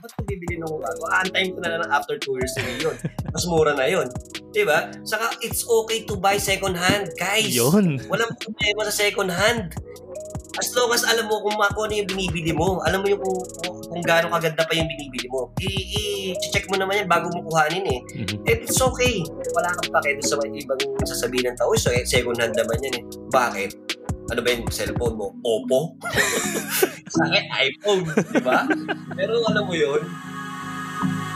ba't ko bibili ng bago? Aantayin ko na lang after 2 years na yun. Mas mura na yun. Diba? Saka, it's okay to buy second hand, guys. Yun. Walang problema sa second hand. As long as alam mo kung ako ano yung binibili mo, alam mo yung kung, kung, kung gaano kaganda pa yung binibili mo, i-check mo naman yan bago mo kuhanin eh. Mhm. It's okay. Wala kang doon sa mga ibang sasabihin ng tao, so eh, second hand naman yan eh. Bakit? Ano ba yung cellphone mo? Oppo? sa akin, iPhone. Di ba? Pero alam mo yun,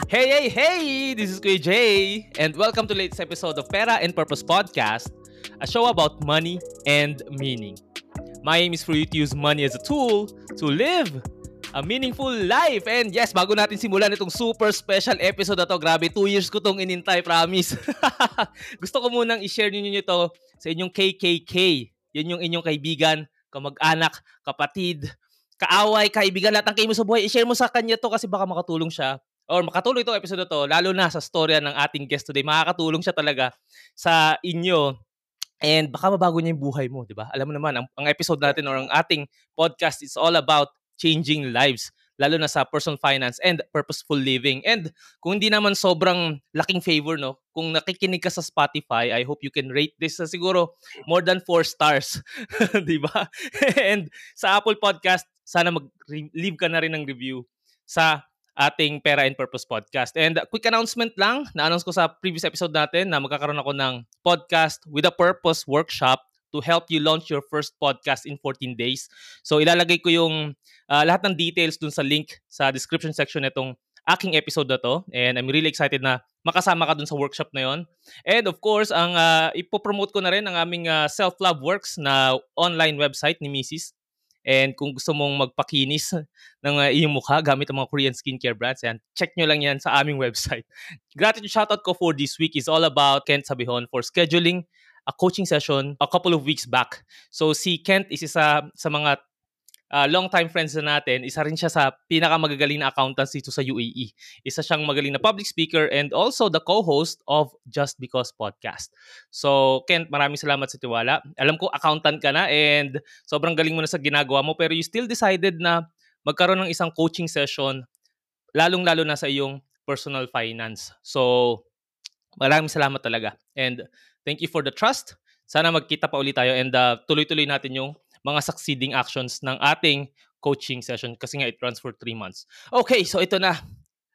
Hey, hey, hey! This is Kuya Jay, and welcome to latest episode of Pera and Purpose Podcast, a show about money and meaning. My aim is for you to use money as a tool to live a meaningful life. And yes, bago natin simulan itong super special episode na to, grabe, two years ko tong inintay, promise. Gusto ko munang i-share ninyo ito sa inyong KKK. Yun yung inyong kaibigan, kamag-anak, kapatid, kaaway, kaibigan, lahat ng kayo mo sa buhay. I-share mo sa kanya to kasi baka makatulong siya or makatulong itong episode to, lalo na sa storya ng ating guest today, makakatulong siya talaga sa inyo and baka mabago niya yung buhay mo, di ba? Alam mo naman, ang, ang episode natin or ang ating podcast is all about changing lives, lalo na sa personal finance and purposeful living. And kung hindi naman sobrang laking favor, no? Kung nakikinig ka sa Spotify, I hope you can rate this sa siguro more than 4 stars, di ba? and sa Apple Podcast, sana mag-leave ka na rin ng review sa ating Pera and Purpose podcast. And quick announcement lang, na-announce ko sa previous episode natin na magkakaroon ako ng podcast with a purpose workshop to help you launch your first podcast in 14 days. So ilalagay ko yung uh, lahat ng details dun sa link sa description section nitong aking episode na to. And I'm really excited na makasama ka dun sa workshop na yon. And of course, ang uh, ipopromote ko na rin ang aming uh, Self-Love Works na online website ni Mrs. And kung gusto mong magpakinis ng uh, iyong mukha gamit ang mga Korean skincare brands, yan, check nyo lang yan sa aming website. Gratitude shoutout ko for this week is all about Kent Sabihon for scheduling a coaching session a couple of weeks back. So si Kent is isa sa mga uh, long-time friends na natin, isa rin siya sa pinakamagagaling na accountants dito sa UAE. Isa siyang magaling na public speaker and also the co-host of Just Because Podcast. So, Kent, maraming salamat sa tiwala. Alam ko, accountant ka na and sobrang galing mo na sa ginagawa mo pero you still decided na magkaroon ng isang coaching session lalong-lalo na sa iyong personal finance. So, maraming salamat talaga. And thank you for the trust. Sana magkita pa ulit tayo and uh, tuloy-tuloy natin yung mga succeeding actions ng ating coaching session kasi nga it runs for 3 months. Okay, so ito na.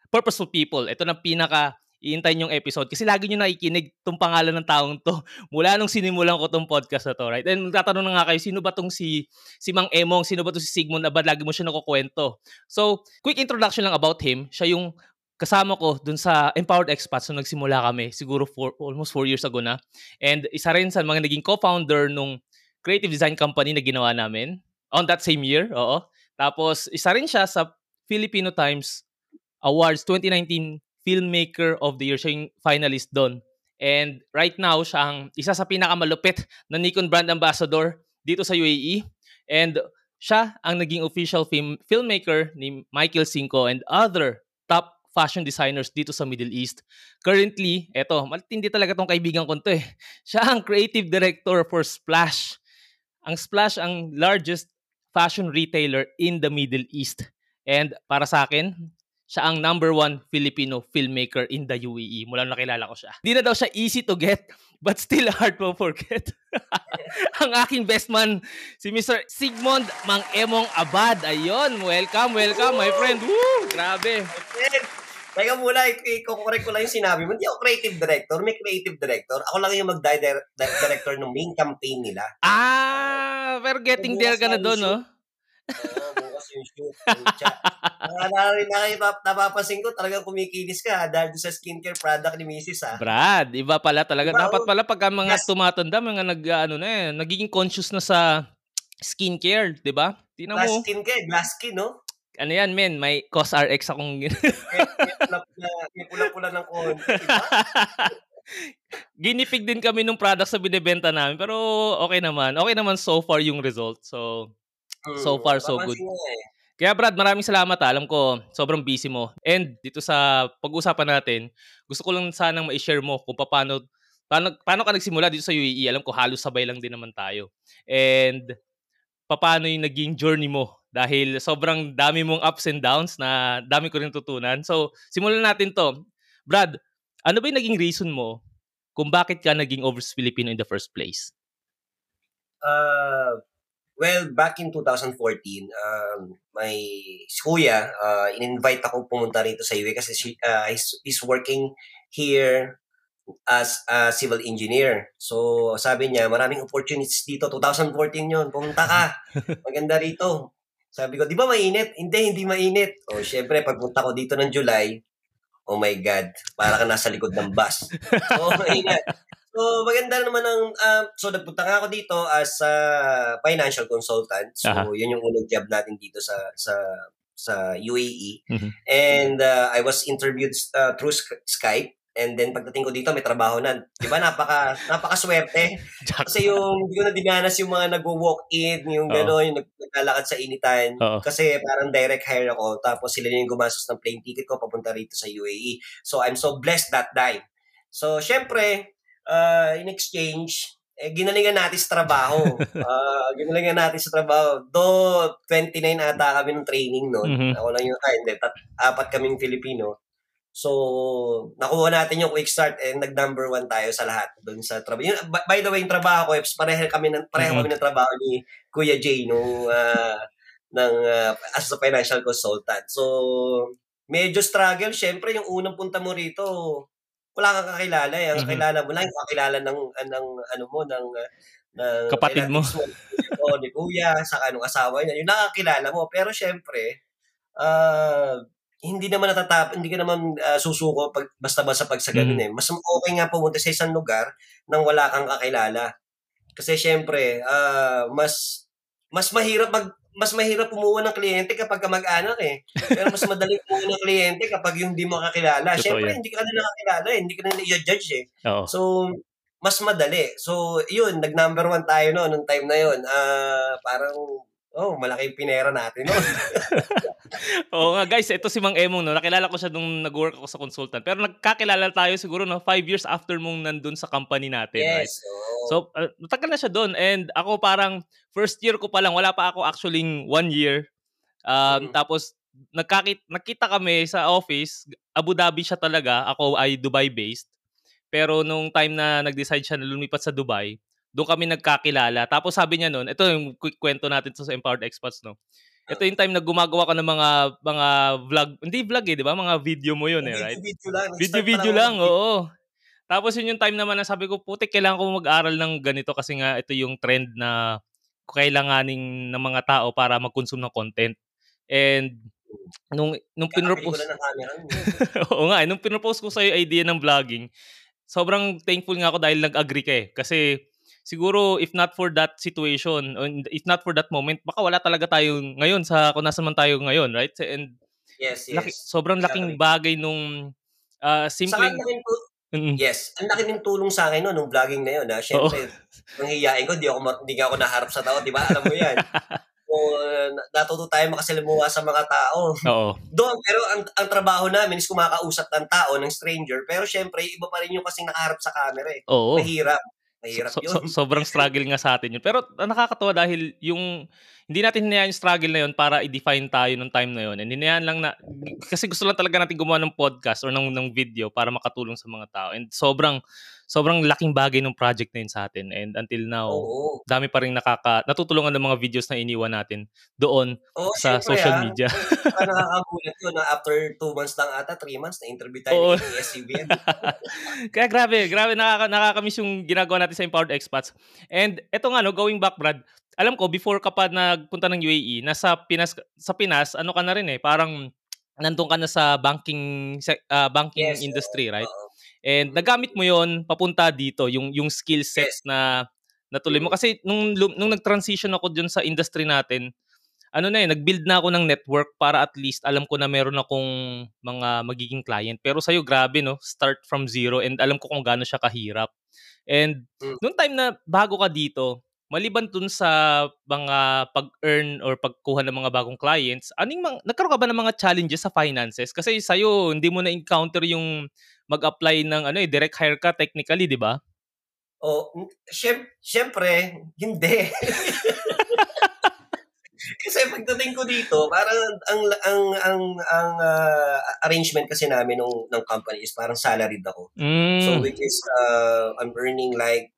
Purposeful people. Ito na pinaka iintayin yung episode kasi lagi nyo nakikinig tong pangalan ng taong to mula nung sinimulan ko tong podcast na to, right? And magtatanong na nga kayo, sino ba tong si, si Mang Emong, sino ba to si Sigmund Abad, lagi mo siya nakukwento. So, quick introduction lang about him. Siya yung kasama ko dun sa Empowered Expats nung nagsimula kami, siguro for, almost 4 years ago na. And isa rin sa mga naging co-founder nung creative design company na ginawa namin on that same year, oo. Tapos, isa rin siya sa Filipino Times Awards 2019 Filmmaker of the Year. Siya yung finalist doon. And right now, siya ang isa sa pinakamalupit na Nikon brand ambassador dito sa UAE. And siya ang naging official film, filmmaker ni Michael Cinco and other top fashion designers dito sa Middle East. Currently, eto, matindi talaga tong kaibigan ko to eh. Siya ang creative director for Splash. Ang Splash ang largest fashion retailer in the Middle East. And para sa akin, siya ang number one Filipino filmmaker in the UAE. Mula nakilala ko siya. Hindi na daw siya easy to get, but still hard to forget. ang aking best man, si Mr. Sigmund Mang Emong Abad. Ayun, welcome, welcome, my friend. Woo! Grabe. Teka muna, i-correct ko lang yung sinabi mo. Hindi ako creative director, may creative director. Ako lang yung mag-director ng main campaign nila. Ah, pero getting there ka na doon, no? Oo, bukas yung shoot. Nakita, napapansin ko talagang kumikilis ka dahil sa skincare product ni Mrs. Ah. Brad, iba pala talaga. Diba, Dapat pala pag mga yes. tumatanda, mga nag, ano na eh, nagiging conscious na sa skincare, di ba? Tingnan mo. Glass skincare, glass skin, no? Ano yan, men? May COSRX akong... may, pula-pula ng konti? Ginipig din kami ng product sa binibenta namin. Pero okay naman. Okay naman so far yung result. So, so far so good. Eh. Kaya Brad, maraming salamat ha. Alam ko, sobrang busy mo. And dito sa pag-usapan natin, gusto ko lang sanang ma-share mo kung paano, paano, paano ka nagsimula dito sa UAE. Alam ko, halos sabay lang din naman tayo. And paano yung naging journey mo dahil sobrang dami mong ups and downs na dami ko rin tutunan. So, simulan natin to. Brad, ano ba yung naging reason mo kung bakit ka naging overseas Filipino in the first place? Uh, well, back in 2014, um, my kuya, uh, in-invite ako pumunta rito sa UAE kasi she, uh, he's, he's working here as a civil engineer. So, sabi niya, maraming opportunities dito. 2014 yon pumunta ka. Maganda rito. Sabi ko, di ba mainit? Hindi, hindi mainit. O, syempre, pagpunta ko dito ng July, oh my God, para ka nasa likod ng bus. So, mainit. So, maganda naman ang, uh, so nagpunta nga ako dito as a financial consultant. So, uh-huh. yun yung unang job natin dito sa, sa, sa UAE. Mm-hmm. And uh, I was interviewed uh, through Skype. And then pagdating ko dito, may trabaho na. Di ba? Napaka, napaka-swerte. Kasi yung, hindi ko na dinanas yung mga nag-walk-in, yung gano'n, yung naglalakad sa initan. Uh-oh. Kasi parang direct hire ako. Tapos sila yung gumastos ng plane ticket ko papunta rito sa UAE. So I'm so blessed that time. So, syempre, uh, in exchange, eh, ginalingan natin sa trabaho. uh, ginalingan natin sa trabaho. Do 29 ata kami ng training noon. Mm-hmm. Ako lang yung, ah, hindi, tat, apat kaming Filipino. So, nakuha natin yung quick start and nag-number one tayo sa lahat doon sa trabaho. Yung, by the way, yung trabaho ko, pareho kami ng, pareho mm-hmm. kami ng trabaho ni Kuya Jay nung uh, ng, uh, as a financial consultant. So, medyo struggle. Siyempre, yung unang punta mo rito, wala kang kakilala. Eh. Ang mm-hmm. kakilala mo lang, yung kakilala ng, ng ano mo, ng, ng kapatid mo. mo ni Kuya, sa anong asawa niya. Yung nakakilala mo. Pero syempre, uh, hindi naman natatap, hindi ka naman uh, susuko pag, basta-basta pag sa ganun mm. eh. Mas okay nga pumunta sa isang lugar nang wala kang kakilala. Kasi syempre, uh, mas mas mahirap mag mas mahirap pumuha ng kliyente kapag mag-anak eh. Pero mas madaling pumuha ng kliyente kapag yung hindi mo kakilala. Syempre, hindi ka na nakakilala eh. Hindi ka na i-judge eh. Oo. So, mas madali. So, yun, nag-number one tayo no, nung time na yun. Uh, parang Oh, malaki yung pinera natin no? Oo nga, guys, ito si Mang Emong, no? Nakilala ko siya nung nag-work ako sa consultant. Pero nagkakilala tayo siguro, no? Five years after mong nandun sa company natin, yes, right? So, uh, matagal na siya doon. And ako parang, first year ko pa lang, wala pa ako actually one year. Um, mm. Tapos, nagkakit, nakita kami sa office, Abu Dhabi siya talaga, ako ay Dubai-based. Pero nung time na nag-decide siya na lumipat sa Dubai, doon kami nagkakilala. Tapos sabi niya noon, ito yung quick kwento natin sa Empowered Expats, no? Ito yung time na gumagawa ka ng mga mga vlog, hindi vlog eh, di ba? Mga video mo yun eh, right? Video lang. Video video lang, oo. Tapos yun yung time naman na sabi ko, putik, kailangan ko mag-aral ng ganito kasi nga ito yung trend na kailanganin ng mga tao para mag-consume ng content. And nung nung pinropose Oo nga, eh, nung pinropose ko sa idea ng vlogging, sobrang thankful nga ako dahil nag-agree ka eh. Kasi siguro if not for that situation, if not for that moment, baka wala talaga tayo ngayon sa kung nasan man tayo ngayon, right? And yes, yes. Laki, sobrang laking bagay nung uh, simpleng... mm-hmm. Yes, ang laki ng tulong sa akin no, nung vlogging na yun. Ha? Siyempre, nang hiyain ko, di ako, di ako naharap sa tao, di ba? Alam mo yan. o natuto tayo makasalamuha sa mga tao. Oo. Doon, pero ang, ang trabaho namin is kumakausap ng tao, ng stranger, pero syempre, iba pa rin yung kasing nakaharap sa camera eh. Oo. Mahirap. Mahirap so, yun. So, sobrang struggle nga sa atin yun. Pero nakakatawa dahil yung hindi natin hinayaan yung struggle na yun para i-define tayo nung time na yun. And hinayaan lang na, kasi gusto lang talaga natin gumawa ng podcast or ng, ng video para makatulong sa mga tao. And sobrang, sobrang laking bagay ng project na yun sa atin. And until now, Oo. dami pa rin nakaka, natutulungan ng mga videos na iniwan natin doon Oo, sa syempre, social ah. media. Saka nakakagulat yun na after two months lang ata, three months, na-interview tayo Oo. ni SCBN. Kaya grabe, grabe, nakaka, nakakamiss yung ginagawa natin sa Empowered Expats. And eto nga, no, going back, Brad, alam ko, before ka pa nagpunta ng UAE, nasa Pinas, sa Pinas, ano ka na rin eh, parang nandun ka na sa banking uh, banking yes, industry, right? Uh, And nagamit mo 'yon papunta dito, yung yung skill sets na natuloy mo mm. kasi nung nung nag-transition ako dun sa industry natin, ano na eh, nag-build na ako ng network para at least alam ko na meron akong mga magiging client. Pero sa'yo, grabe no, start from zero and alam ko kung gaano siya kahirap. And mm. nung time na bago ka dito, maliban dun sa mga pag-earn or pagkuha ng mga bagong clients, aning mga, nagkaroon ka ba ng mga challenges sa finances? Kasi sa'yo, hindi mo na-encounter yung mag-apply ng ano eh, direct hire ka technically, di ba? Oh, syem- syempre, hindi. kasi pagdating ko dito, parang ang ang ang ang uh, arrangement kasi namin ng ng company is parang salaried ako. Mm. So which is uh, I'm earning like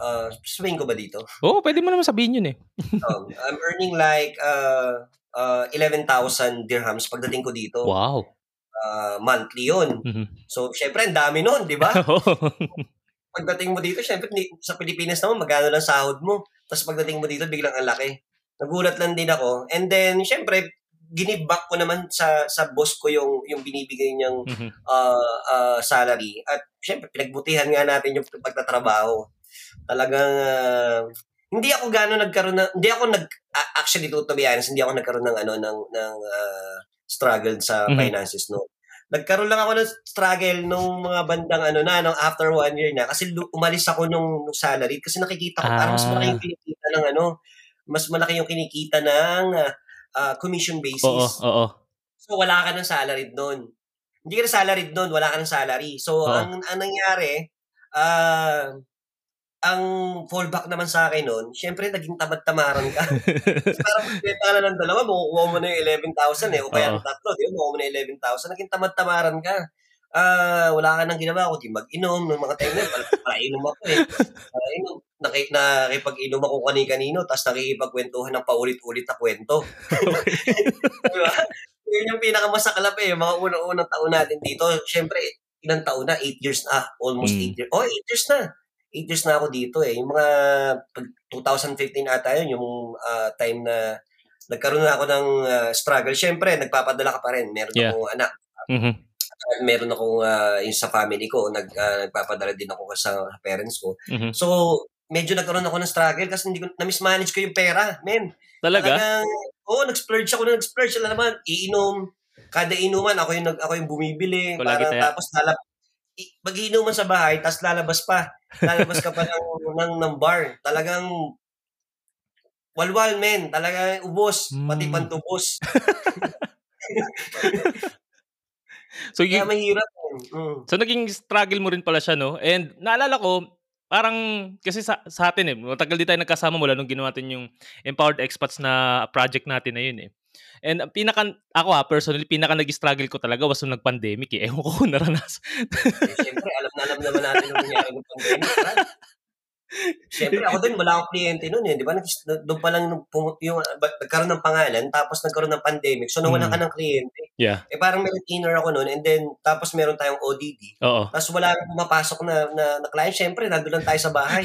uh, sabihin ko ba dito? Oo, oh, pwede mo naman sabihin yun eh. um, I'm earning like uh, uh, 11,000 dirhams pagdating ko dito. Wow. Uh, monthly yun. Mhm. So, syempre, ang dami nun, di ba? pagdating mo dito, syempre, sa Pilipinas naman, magkano lang sahod mo. Tapos pagdating mo dito, biglang ang laki. Nagulat lang din ako. And then, syempre, ginibak ko naman sa sa boss ko yung yung binibigay niyang Mhm. uh, uh, salary. At syempre, pinagbutihan nga natin yung pagtatrabaho. Talagang, uh, hindi ako gano'n nagkaroon ng, hindi ako nag, actually, to, to be honest, hindi ako nagkaroon ng, ano, ng, ng uh, struggle sa Mhm. finances, no. Nagkaroon lang ako ng struggle nung mga bandang ano na, nung after one year na. Kasi umalis ako nung, nung salary kasi nakikita ko parang mas Ah. malaki yung kinikita ng ano, mas malaki yung kinikita ng uh, uh, commission basis. Oo, oo. So, wala ka ng salary doon. Hindi ka na salaried doon, wala ka ng salary. So, Oo. ang, ang nangyari, ah, ang fallback naman sa akin noon, syempre, naging tamad-tamaran ka. Kasi parang magbenta ka na ng dalawa, makukuha mo na yung 11,000 eh. O kaya ng tatlo, di ba? Makukuha mo na yung 11,000. Naging tamad-tamaran ka. Ah, wala ka nang ginawa kundi mag-inom ng mga time na palainom ako eh. Palainom. Naki, nakipag-inom ako kani-kanino, tapos nakikipagkwentuhan ng paulit-ulit na kwento. Di ba? Yun yung pinakamasaklap eh. Yung mga unang-unang taon natin dito. Siyempre, ilang taon na? 8 years na. Almost Mm. 8 years. Oh, 8 years na. 8 years na ako dito eh. Yung mga pag 2015 ata yun, yung ah, time na nagkaroon na ako ng ah, struggle. Siyempre, nagpapadala ka pa rin. Meron Yeah. akong anak. Mhm. At meron akong ah, yung sa family ko, nag, ah, nagpapadala din ako sa parents ko. Mhm. So, medyo nagkaroon ako ng struggle kasi hindi ko, na-mismanage ko yung pera, men. Talaga? Talagang, oo, nag-splurge ako na nag-splurge. Alam naman, iinom. Kada inuman, ako yung, ako yung bumibili. Parang, tapos lalab, i- mag-iinuman sa bahay, tapos lalabas pa. Lalabas ka pa ng, ng, ng bar. Talagang, walwal, men. Talagang ubos. Pati Mm. pantubos. So, Kaya mahirap. Mm. so naging struggle mo rin pala siya, no? And naalala ko, parang, kasi sa, sa atin eh, matagal di tayo nagkasama mula nung ginawa natin yung Empowered Expats na project natin na yun eh. And pinaka, ako ha, personally, pinaka nag-struggle ko talaga was nung nag-pandemic eh. Ewan ko kung naranas. Eh, Siyempre, alam na alam naman natin ang nangyari ng pandemic. Siyempre, ako din, wala akong kliyente noon eh. Di ba? Doon pa lang yung, ba- nagkaroon ng pangalan, tapos nagkaroon ng pandemic. So, nawala Mm. ka ng kliyente. Yeah. Eh, parang may retainer ako noon. And then, tapos meron tayong ODD. Oo. Tapos wala nang pumapasok na, na, na client. Siyempre, nandun lang tayo sa bahay.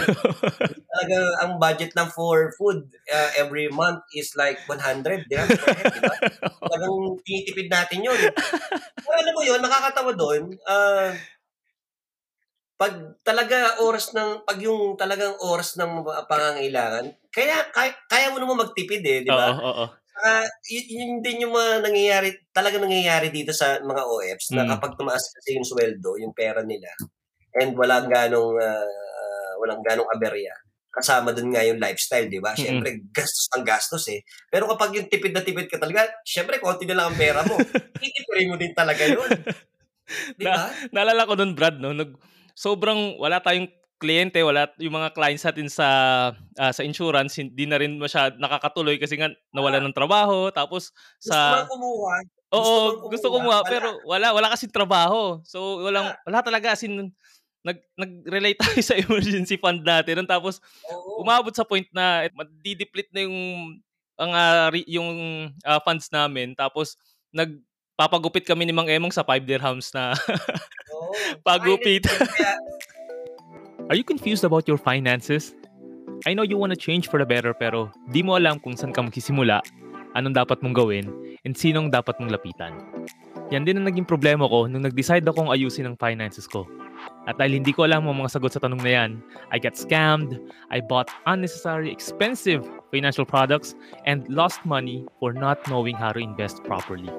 Talaga, ang budget lang for food uh, every month is like 100 dirhams per head, di ba? Talagang tinitipid natin yun. Pero alam mo yun, nakakatawa doon, ah, pag talaga oras ng, pag yung talagang oras ng pangangailangan, kaya, kaya, kaya mo naman magtipid eh, di Oo, ba? oo. Saka, y- yun din yung mga nangyayari, talaga nangyayari dito sa mga OFs na Mm. kapag tumaas kasi yung sweldo, yung pera nila, and walang ganong, ah, walang ganong aberya, kasama dun nga yung lifestyle, di ba? Siyempre, gastos ang gastos eh. Pero kapag yung tipid na tipid ka talaga, siyempre, konti na lang ang pera mo. Titipirin mo din talaga yun. Di ba? Naalala ko nun, Brad, no? Nag, sobrang wala tayong kliyente, wala yung mga clients natin sa ah, sa insurance, hindi na rin masyad nakakatuloy kasi nga nawala ng trabaho. Tapos Gusto sa mo kumuha. Oo, gusto kumuha, kumuha, wala. pero wala wala kasi trabaho. So walang Wala. wala talaga as in nag nag-relate tayo sa emergency fund natin. Tapos Oo. umabot sa point na madideplete na yung ang ah, re- yung ah, funds namin. Tapos nagpapagupit kami ni Mang Emong sa 5 dirhams na Oo. pagupit. Are you confused about your finances? I know you wanna change for the better pero di mo alam kung saan ka magsisimula, anong dapat mong gawin, and sinong dapat mong lapitan. Yan din ang naging problema ko nung nag-decide akong ayusin ang finances ko. At dahil hindi ko alam ang mga sagot sa tanong na yan, I got scammed, I bought unnecessary expensive financial products, and lost money for not knowing how to invest properly.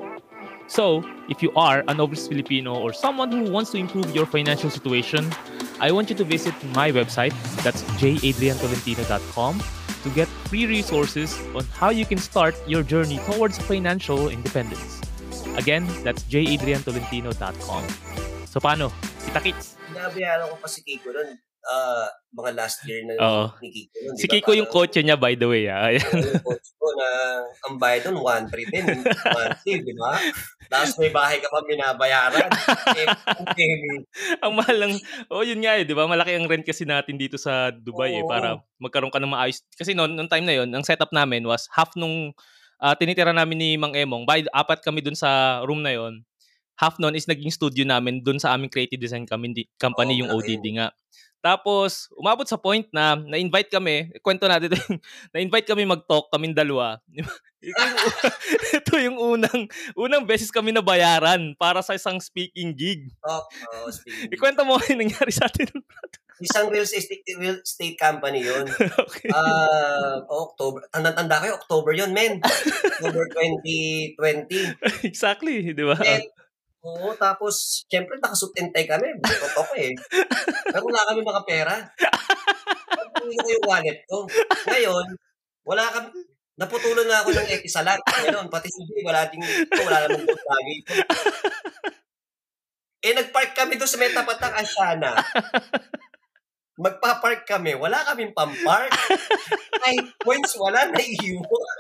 So, if you are an overseas Filipino or someone who wants to improve your financial situation, I want you to visit my website, that's jadriantolentino.com, to get free resources on how you can start your journey towards financial independence. Again, that's jadriantolentino.com. So paano? Kita kits! Sinabihan ko pa si Kiko. Uh, mga last year na Oo. ni Kiko. Yun, Si Kiko yung kotse niya, by the way. Ah. Ayan. yung coach ko na ang bayad doon, 1-3 din. Monthly, di ba? Tapos may bahay ka pa binabayaran. eh, okay. ang mahal lang. Oh, yun nga eh, 'di ba? Malaki ang rent kasi natin dito sa Dubai eh Oo. para magkaroon ka ng maayos. Kasi noon, nung time na 'yon, ang setup namin was half nung ah, tinitira namin ni Mang Emong. By apat kami dun sa room na 'yon. Half noon is naging studio namin dun sa aming creative design company, company Oo, yung ODD nga. Tapos, umabot sa point na na-invite kami, kwento natin ito, na-invite kami mag-talk, kaming dalawa. ito, yung, unang unang beses kami nabayaran para sa isang speaking gig. Oh, oh, speaking. Ikwento mo yung nangyari sa atin. Isang real estate, real estate company yun. okay. Ah, October. Tanda-tanda kayo, October yun, men. October 2020. exactly, di ba? Oo, tapos, syempre, tie kami. Totoo ko eh. Pero wala kami mga pera. Pagpili ko yung wallet ko. Ngayon, wala kami, naputulan na ako ng ekisalat. Ngayon, pati si Jay, wala ting, wala naman po lagi. Eh, nagpark kami doon sa may tapat ng Asiana. Magpa-park kami, wala kaming pampark. Ay, points wala, naiiwan.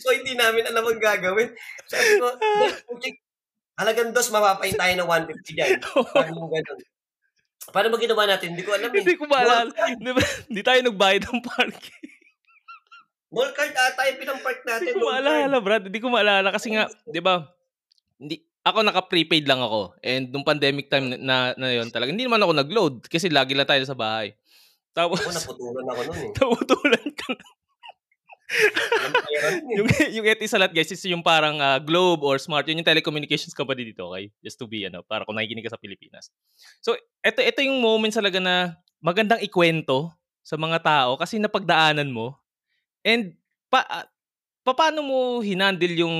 so, hindi namin alam ang gagawin. Sabi ko, halagang dos, mapapain tayo ng 150 dyan. Sabi mo ganun. Paano ba ginawa natin? Hindi ko alam eh. Hindi ko maalala. Hindi tayo nagbayad ng parking. Mall card ata yung pinampark natin. Hindi ko maalala, Brad. Hindi ko maalala kasi nga, di ba? Hindi, ako naka-prepaid lang ako. And nung pandemic time na, na, na yun talaga, hindi naman ako nag-load kasi lagi lang tayo sa bahay. Tapos, Ako, naputulan ako nun eh. naputulan ka. Yung, yung Etisalat, guys, is yung parang ah, Globe or Smart. Yun yung telecommunications company dito, okay? Just to be, ano, para kung nakikinig ka sa Pilipinas. So, ito, ito yung moment talaga na magandang ikwento sa mga tao kasi napagdaanan mo. And, pa, ah, pa- paano mo hinandle yung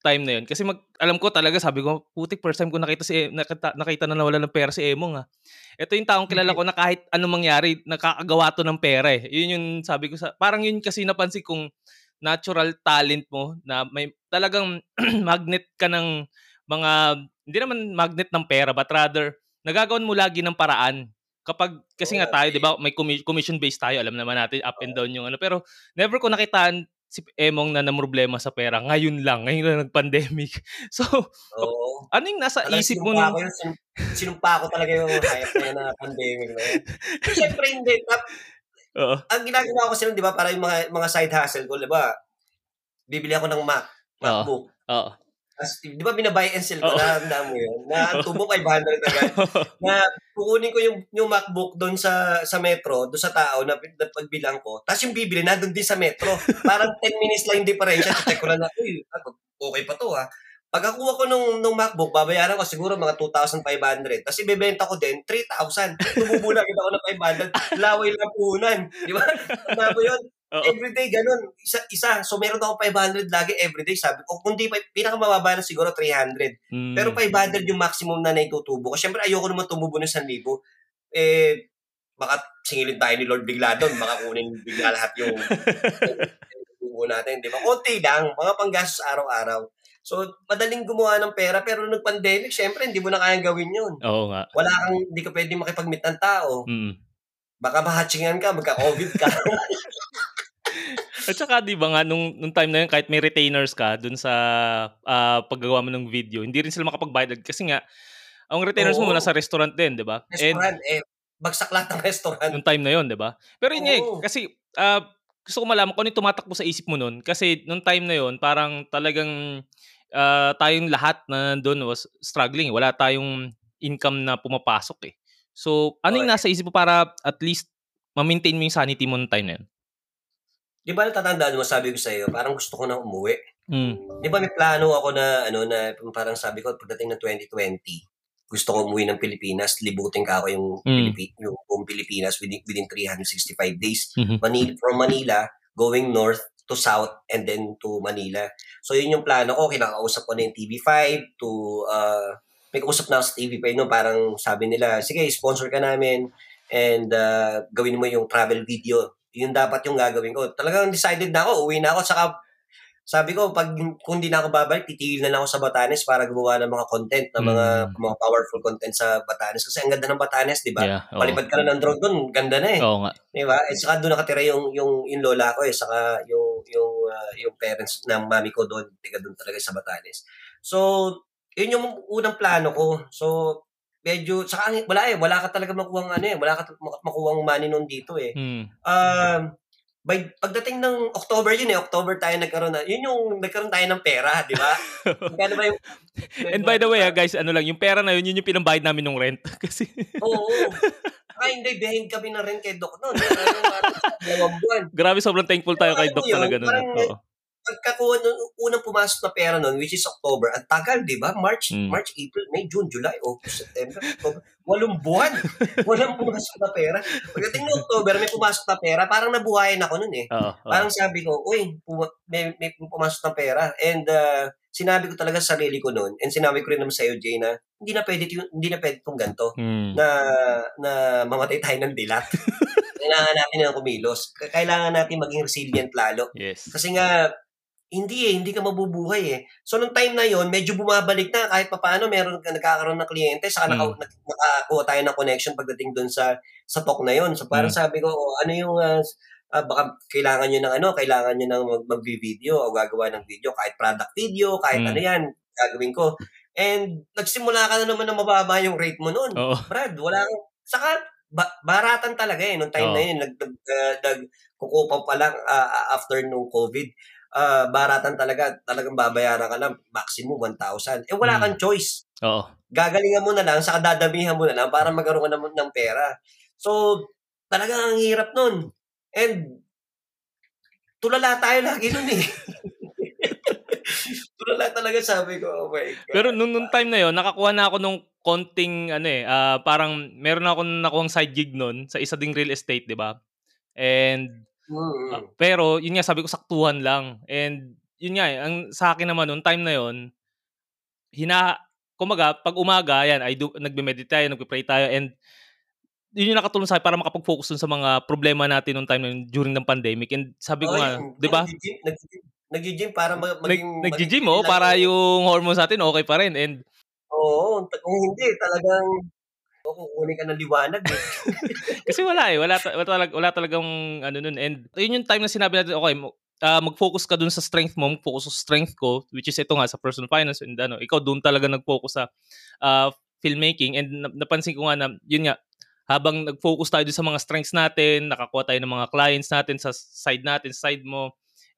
time na yun? Kasi mag, alam ko talaga, sabi ko, putik, first time ko nakita, si, E- nakita, nakita na nawala ng pera si Emong, ha? Ito yung taong kilala ko na kahit anong mangyari, nakakagawa to ng pera eh. Yun yung sabi ko sa, parang yun kasi napansin kong natural talent mo na may talagang magnet ka ng mga, hindi naman magnet ng pera, but rather, nagagawan mo lagi ng paraan. Kapag, kasi nga tayo, eh. di ba, may commi- commission-based tayo, alam naman natin, up and down yung ano. Pero, never ko nakitaan si Emong na namroblema sa pera. Ngayon lang, ngayon lang nag-pandemic. So, Oo. ano yung nasa Talagang isip mo sinumpa nung... yun, sinum- sinumpa ko talaga yung hype na na pandemic na yun. Siyempre hindi. Oo. ang ginagawa ko nun, di ba, para yung mga, mga side hustle ko, di ba, bibili ako ng Mac, MacBook. Oo. Tapos, di ba, binabuy and sell ko, Oo. na mo yun, na tubo 500 agad. na kukunin ko yung yung MacBook doon sa sa metro, doon sa tao na, na pagbilang ko. Tapos yung bibili na doon din sa metro. Parang 10 minutes lang yung differential. Check ko lang na, uy, okay pa to ha. Pag akuha ko nung, nung MacBook, babayaran ko siguro mga 2,500. Tapos ibebenta ko din, 3,000. Tumubulan kita ko ng 500. Laway lang puhunan. Di ba? Tama mo yun? Oo. Everyday, ganun. Isa, isa. So, meron ako 500 lagi everyday. Sabi ko, kung di pa, pinakamababa na siguro 300. Mm. Pero 500 yung maximum na naitutubo ko. Siyempre, ayoko naman tumubo ng 1,000. Eh, baka singilin tayo ni Lord bigla doon. Baka kunin bigla lahat yung tubo natin. Di ba? Konti lang. Mga panggastos araw-araw. So, madaling gumawa ng pera. Pero nung pandemic, siyempre, hindi mo na kayang gawin yun. Oo nga. Wala kang, hindi ka pwede makipag-meet ng tao. Mm. Baka mahatchingan ka, magka-COVID ka. At saka, di ba nga, nung, nung time na yun, kahit may retainers ka dun sa ah, paggagawa mo ng video, hindi rin sila makapagbayad. Kasi nga, ang retainers mo Oo. nasa restaurant din, di ba? And restaurant, eh, bagsak lahat ng restaurant. nung time na yun, di ba? Pero yun eh, Oo. kasi ah, gusto ko malaman kung ano tumatakbo sa isip mo nun. Kasi nung time na yun, parang talagang ah, tayong lahat na nandun was struggling. Wala tayong income na pumapasok eh. So, ano yung nasa isip mo para at least ma-maintain mo yung sanity mo nung time na yun? Di ba natatandaan mo, sabi ko sa iyo, parang gusto ko na umuwi. Mm. Di ba may plano ako na, ano, na parang sabi ko, pagdating ng 2020, gusto ko umuwi ng Pilipinas, libutin ka ako yung, Mm. Pilipi- yung buong Pilipinas within, within 365 days. Mhm. Manila, from Manila, going north to south, and then to Manila. So, yun yung plano ko. Kinakausap ko na yung TV5 to, uh, may kausap na ako sa TV5 no, parang sabi nila, sige, sponsor ka namin and uh, gawin mo yung travel video. Yun dapat yung gagawin ko. Talagang decided na ako, uwi na ako. Saka, sabi ko, pag kung di na ako babalik, titigil na lang ako sa Batanes para gumawa ng mga content, ng mga Mm. mga powerful content sa Batanes. Kasi ang ganda ng Batanes, di ba? Yeah, oo. Palipad ka na ng drone doon, ganda na eh. Oo nga. Di ba? At saka doon nakatira yung, yung, yung lola ko eh, saka yung, yung, ah, yung parents ng mami ko doon, tiga doon talaga sa Batanes. So, yun yung unang plano ko. So, medyo, saka wala eh, wala ka talaga makuha ano eh, wala ka mak- makuha money noon dito eh. Mm. Um, by, pagdating ng October yun eh, October tayo nagkaroon na, yun yung nagkaroon tayo ng pera, di ba? Magkano ba yung... And by the way, ah, guys, ano lang, yung pera na yun, yun yung pinambayad namin ng rent. Kasi, Oo. Ay, hindi, behind kami na rin kay Doc noon. Parang dalawang buwan. grabe, sobrang thankful tayo kay Doc talaga nun. parang- Oo. Pagkakuha nung unang pumasok na pera nun, which is October, ang tagal, di ba? March, Mm. March, April, May, June, July, August, September, October. Walong buwan. Walang pumasok na pera. Pagdating ng October, may pumasok na pera. Parang nabuhayan ako nun eh. Oo. oo. Parang sabi ko, uy, puma- may, may pumasok na pera. And uh, sinabi ko talaga sa sarili ko nun, and sinabi ko rin naman sa iyo, Jay, na hindi na pwede, hindi na pwede itong ganito Mm. na na mamatay tayo ng dilat. Kailangan natin ng kumilos. Kailangan natin maging resilient lalo. Yes. Kasi nga, hindi eh, hindi ka mabubuhay eh. So, nung time na yon medyo bumabalik na kahit papaano meron ka nagkakaroon ng kliyente, saka Mm. naka, nak- nakakuha tayo ng connection pagdating doon sa sa talk na yon So, parang Mm. sabi ko, oh, ano yung, ah, ah, baka kailangan nyo ng ano, kailangan nyo ng mag, mag-video o gagawa ng video, kahit product video, kahit Mm. ano yan, gagawin ko. And nagsimula ka na naman na mababa yung rate mo noon. Oo. Brad, wala kang, saka, ba- baratan talaga eh, nung time Oo. na yun, nag, nag, uh, nagkukupaw pa lang ah, after nung COVID, ah, baratan talaga, talagang babayaran ka lang, maximum 1,000. Eh, wala Mm. kang choice. Oo. Gagalingan mo na lang, saka dadamihan mo na lang para magkaroon ka ng, ng pera. So, talagang ang hirap nun. And, tulala tayo lagi nun eh. tulala talaga sabi ko, oh my God. Pero nung, nung time na yon nakakuha na ako nung konting, ano eh, ah, parang meron ako nakuhang side gig nun sa isa ding real estate, di ba? And, Mm. ah, pero, yun nga, sabi ko, saktuhan lang. And, yun nga, eh, ang sa akin naman, nung time na yon hina, kumaga, pag umaga, yan, I do, nagbe-meditate tayo, nagpe-pray tayo, and, yun yung nakatulong sa akin para makapag-focus dun sa mga problema natin nung time na yun, during ng pandemic. And sabi ko Oh, nga, yun. di ba? Nag-gym, para mag- maging... nag-gym, oh, para yung- hormones natin okay pa rin. And, Oo, kung hindi, talagang o, kukunin ka ng liwanag. Eh. Kasi wala eh. Wala, wala, talag, wala talagang ano nun. And yun yung time na sinabi natin, okay, ah, mag-focus ka dun sa strength mo, mag-focus sa strength ko, which is ito nga sa personal finance. And ano, ikaw dun talaga nag-focus sa ah, filmmaking. And na- napansin ko nga na, yun nga, habang nag-focus tayo sa mga strengths natin, nakakuha tayo ng mga clients natin sa side natin, side mo.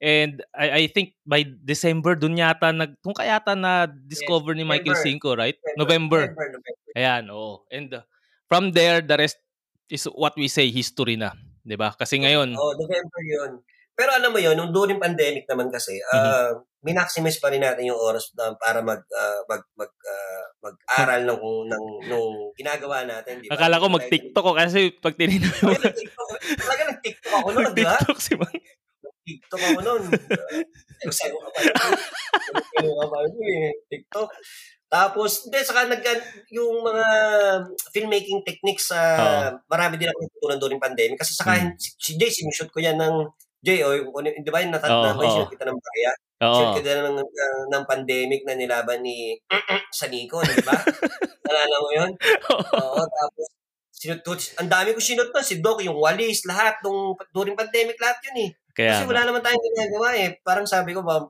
And I, I think by December, dun yata, nag, kung kaya yata na-discover ni Michael November. Cinco, right? November. November, November. Ayan, oo. And uh, from there, the rest is what we say history na. 'di ba? Kasi ngayon, Oo, November yun. Pero alam mo yun, nung during pandemic naman kasi, Mhm. ah minaximize pa rin natin yung oras na para mag ah, mag mag ah, mag-aral ng ng nung ginagawa natin, di ba? akala ko mag-TikTok ko kasi pag tinignan mo. Talaga nag-TikTok ako noon, di ba? mag-TikTok si Mang. TikTok ako noon. Sayo ka pa. Sayo ka pa. TikTok. Tapos, hindi, saka nag, yung mga filmmaking techniques, sa marami din ako natutunan doon yung pandemic. Kasi saka, Hmm. si, si Jay, sinushoot ko yan ng, Jay, o, yung, di ba yung natan, Oo, na, may oo. shoot kita ng Baya? Oo. Shoot kita ng, ng, ng pandemic na nilaban ni sa Nico, di ba? Nalala mo yun? Oo, tapos, sinut, ang dami ko sinut na, si Doc, yung walis, lahat, nung during pandemic, lahat yun eh. Kaya, Kasi wala naman tayong ginagawa eh. Parang sabi ko ba,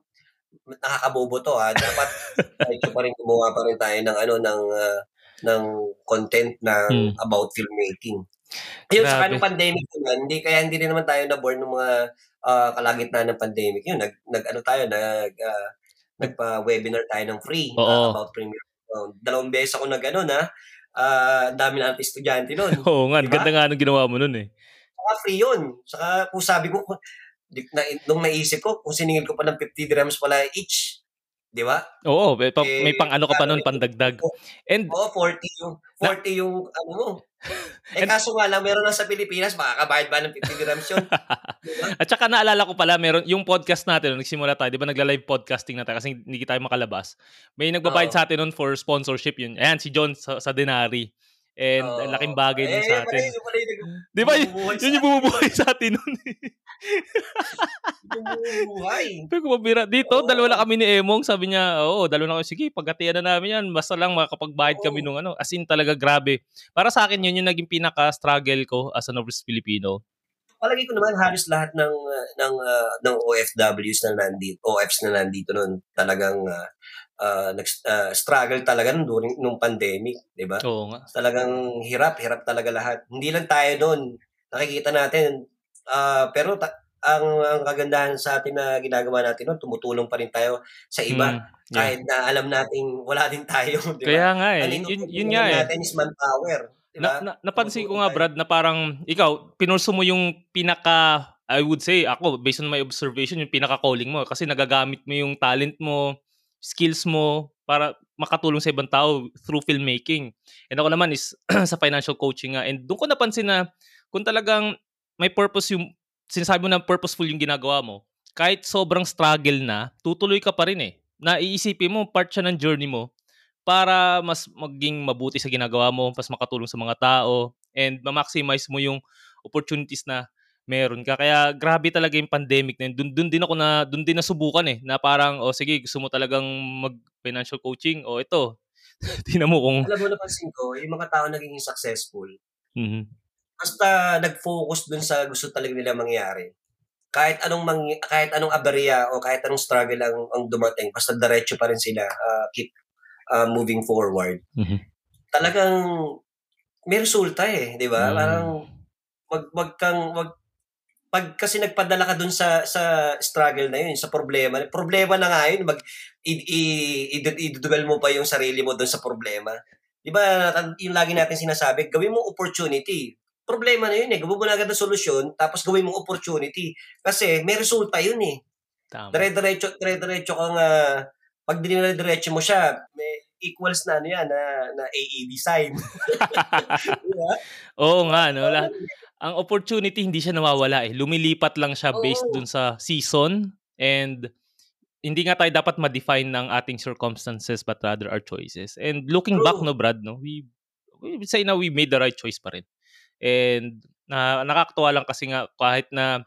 nakakabobo to ha. Dapat ito pa rin gumawa pa rin tayo ng ano ng ah, ng content na Hmm. about filmmaking. Yun, saka Grabe. nung pandemic naman, hindi kaya hindi rin naman tayo na born ng mga ah, kalagitnaan ng pandemic. Yun, nag, nag ano tayo, nag ah, nagpa-webinar tayo ng free Oo. ah, about Premiere Pro. Dalawang beses ako na, ah, ang dami natin estudyante noon. Oo nga, Diba? ganda nga nung ginawa mo nun eh. Saka free yun. Saka kung sabi ko, na, nung naisip ko, kung siningil ko pa ng 50 dirhams pala each, di ba? Oo, may, pa, Eh, may pang ano ka pa nun, pandagdag. And, Oo, 40 yung, 40 yung ano mo. Eh And- kaso nga lang, meron na sa Pilipinas, makakabayad ba ng 50 dirhams yun? Diba? at saka naalala ko pala, meron, yung podcast natin, nung nagsimula tayo, di ba nagla-live podcasting na tayo kasi hindi tayo makalabas. May nagbabayad Oo. sa atin nun for sponsorship yun. Ayan, si John sa, sa Denari. And ang laking bagay din eh, sa pala atin. yun, pala yun, Di ba? bumubuhay Yun yung bumubuhay sa atin nun. Buhay. Pero kung mabira, dito, Oo. dalawa lang kami ni Emong. Sabi niya, oo, dalawa na kami. Sige, pagkatiyan na namin yan. Basta lang makakapagbayad Oo. kami nung ano. As in, talaga grabe. Para sa akin, yun yung naging pinaka-struggle ko as an overseas Filipino. Palagi ko naman halos lahat ng uh, ng uh, ng OFWs na nandito, OFs na nandito noon talagang uh, uh, nag uh, struggle talaga nung during nung pandemic, 'di ba? Oo nga. Talagang hirap, hirap talaga lahat. Hindi lang tayo doon. Nakikita natin uh, pero ta- ang, ang kagandahan sa atin na ginagawa natin noon, tumutulong pa rin tayo sa iba. Mm, yeah. Kahit na alam nating wala din tayo, 'di ba? Kaya nga eh. Ang Yun, yun, nga eh. natin is manpower, 'di Na, na, napansin ko nga, tayo. Brad, na parang ikaw, pinurso mo yung pinaka, I would say, ako, based on my observation, yung pinaka-calling mo. Kasi nagagamit mo yung talent mo, skills mo, para makatulong sa ibang tao through filmmaking. And ako naman is sa financial coaching nga. And doon ko napansin na kung talagang may purpose yung, sinasabi mo na purposeful yung ginagawa mo, kahit sobrang struggle na, tutuloy ka pa rin eh. Na iisipin mo, part siya ng journey mo para mas maging mabuti sa ginagawa mo, mas makatulong sa mga tao, and ma-maximize mo yung opportunities na meron ka. Kaya grabe talaga yung pandemic na yun. Dun, dun din ako na, dun din nasubukan eh, na parang, oh sige, gusto mo talagang mag-financial coaching, o oh, ito, tingnan mo kung... Alam mo, napansin ko, yung mga tao naging successful, Mhm. Basta nag-focus dun sa gusto talaga nila mangyari. Kahit anong mangy- kahit anong aberya o kahit anong struggle ang, ang dumating, basta diretso pa rin sila uh, keep uh, moving forward. Mhm. Talagang may resulta eh, 'di ba? Mm. Parang wag wag kang wag pag kasi nagpadala ka dun sa sa struggle na yun, sa problema, problema na nga yun, mag i, i- idudugal mo pa yung sarili mo dun sa problema. 'Di ba? Yung lagi natin sinasabi, gawin mo opportunity. Problema na yun eh. Gawin mo na agad ang solusyon, tapos gawin mo opportunity. Kasi may resulta yun eh. Tama. Dire-diretso, dire-diretso kang, uh, pag dinire-diretso mo siya, may equals na ano yan, na, na AED sign. diba? Oo nga, no? La- ang opportunity hindi siya nawawala eh. Lumilipat lang siya based dun sa season and hindi nga tayo dapat ma-define ng ating circumstances but rather our choices. And looking True. back, no, Brad, no, we, we say na we made the right choice pa rin. And na nakakatuwa lang kasi nga kahit na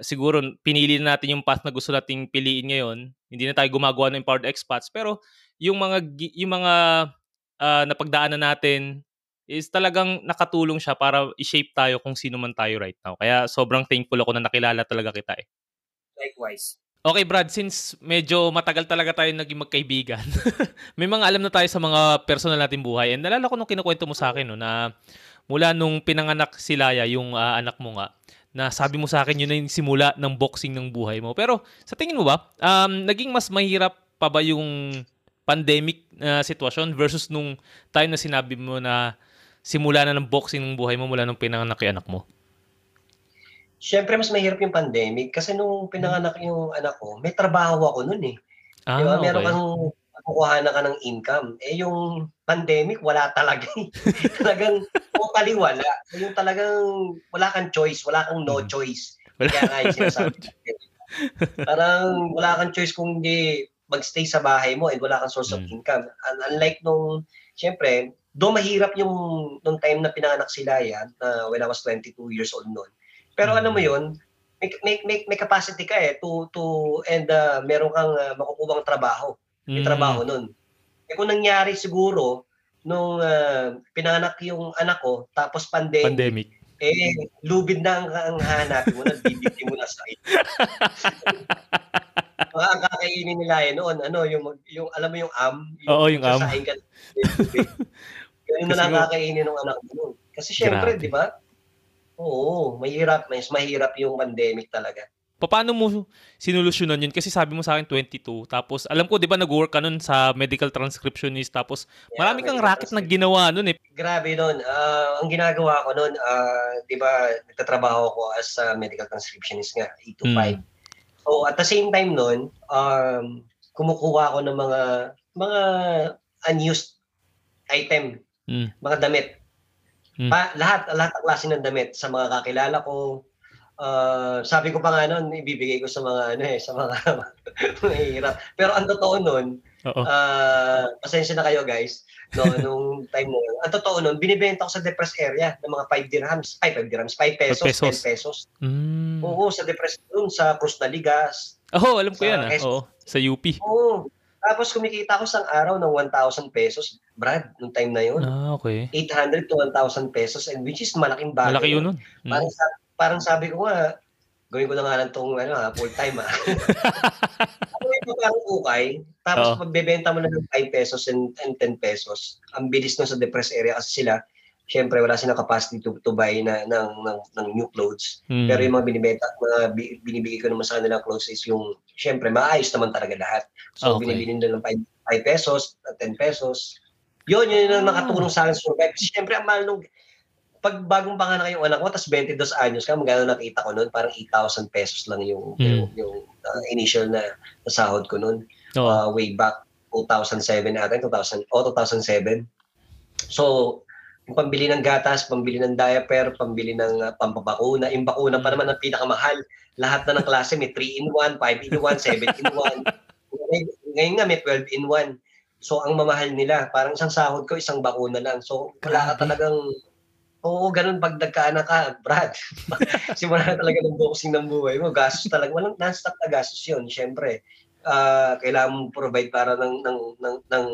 siguro pinili na natin yung path na gusto nating piliin ngayon, hindi na tayo gumagawa ng empowered expats, pero yung mga yung mga ah, napagdaanan natin is talagang nakatulong siya para i-shape tayo kung sino man tayo right now. Kaya sobrang thankful ako na nakilala talaga kita eh. Likewise. Okay Brad, since medyo matagal talaga tayo naging magkaibigan, may mga alam na tayo sa mga personal natin buhay. And nalala ko nung kinukwento mo sa akin no, na mula nung pinanganak si Laya, yung ah, anak mo nga, na sabi mo sa akin yun na yung simula ng boxing ng buhay mo. Pero sa tingin mo ba, um, naging mas mahirap pa ba yung pandemic na sitwasyon versus nung time na sinabi mo na simula na ng boxing ng buhay mo mula nung pinanganak yung anak mo? Siyempre, mas mahirap yung pandemic kasi nung pinanganak yung anak ko, may trabaho ako nun eh. Ah, Di ba? Meron okay. kang kukuha na ka ng income. Eh, yung pandemic, wala talaga. eh. talagang totally wala. Yung talagang wala kang choice, wala kang no Mhm. choice. Wala. Kaya nga yung sinasabi natin. Parang wala kang choice kung hindi magstay sa bahay mo and wala kang source of Mm. income. Un- Unlike nung, syempre, do mahirap yung nung time na pinanganak si Laya, na when I was 22 years old noon. Pero Mm. alam mo yun, may, may, may, may capacity ka eh to, to and uh, meron kang uh, makukuhang trabaho. Mm. trabaho nun. Eh kung nangyari siguro, nung uh, pinanganak yung anak ko, tapos pandemic, Pandemic. eh, lubid na ang, ang hanapin mo na, bibiti mo na sa Mga ang kakainin nila eh noon, ano, yung, yung alam mo yung am, Oo, yung am. ka. Ganun na lang kakainin ng anak mo noon. Kasi syempre, di ba? Oo, mahirap, mas mahirap yung pandemic talaga. Paano mo sinolusyonan yun? Kasi sabi mo sa akin 22. Tapos alam ko 'di ba nag-work ka nun sa medical transcriptionist tapos Yeah, marami kang racket na ginawa nun eh. Grabe nun. Ah, ang ginagawa ko nun, ah, di ba, nagtatrabaho ko as a medical transcriptionist nga, 8 to Mm. 5. So at the same time nun, um, kumukuha ako ng mga mga unused item, Mm. mga damit. Mm. Pa, lahat, lahat ng klase ng damit sa mga kakilala ko. Ah, sabi ko pa nga nun, ibibigay ko sa mga ano eh, sa mga mahirap. Pero ang totoo nun, Oo. Ah, pasensya na kayo guys. No, nung time yun. Ang totoo nun, binibenta ko sa depressed area ng mga 5 dirhams. Ay, 5 dirhams. 5 pesos, pesos. 10 pesos. Mm. Oo, sa depressed dun, sa Cruz Naligas. Oh, alam ko yan ah. Quezon. Oo, sa UP. Oo. Tapos kumikita ko sa araw ng 1,000 pesos. Brad, nung time na yun. Ah, okay. 800 to 1,000 pesos and which is malaking bagay. Malaki yun nun. Mm. Parang, sa- parang sabi ko nga, gawin ko na nga lang tong ano, ha, full time ha. Ako yung parang ukay, tapos Oo. magbebenta mo na ng 5 pesos and, and 10 pesos. Ang bilis nun sa depressed area kasi sila, syempre wala silang capacity to, to buy na, ng, ng, ng new clothes. Mm. Pero yung mga binibenta, mga bi- binibigay ko naman sa kanila clothes is yung, syempre maayos naman talaga lahat. So Okay. binibili nila ng 5, 5 pesos, 10 pesos. Yun, yun yung nakatulong sa akin survive. Kasi syempre, ang mahal nung, pag bagong panganak yung anak ko, tapos 22 anyos ka, magkano nakita ko noon, parang 8,000 pesos lang yung, Hmm. yung, yung uh, initial na, sahod ko noon, Oo. uh, way back 2007 ata, 2000, o 2007. So, yung pambili ng gatas, pambili ng diaper, pambili ng uh, pampabakuna, yung bakuna pa naman ang pinakamahal. Lahat na ng klase may 3 in 1, 5 in 1, 7 in 1. Ngayon, ngayon nga may 12 in 1. So, ang mamahal nila, parang isang sahod ko, isang bakuna lang. So, wala ka talagang, oo, ganun pag nagkaanak ka, Brad. Simula na talaga ng boxing ng buhay mo. Gastos talaga. Walang non-stop na gastos yun, syempre. Ah, kailangan mo provide para ng, ng, ng, ng,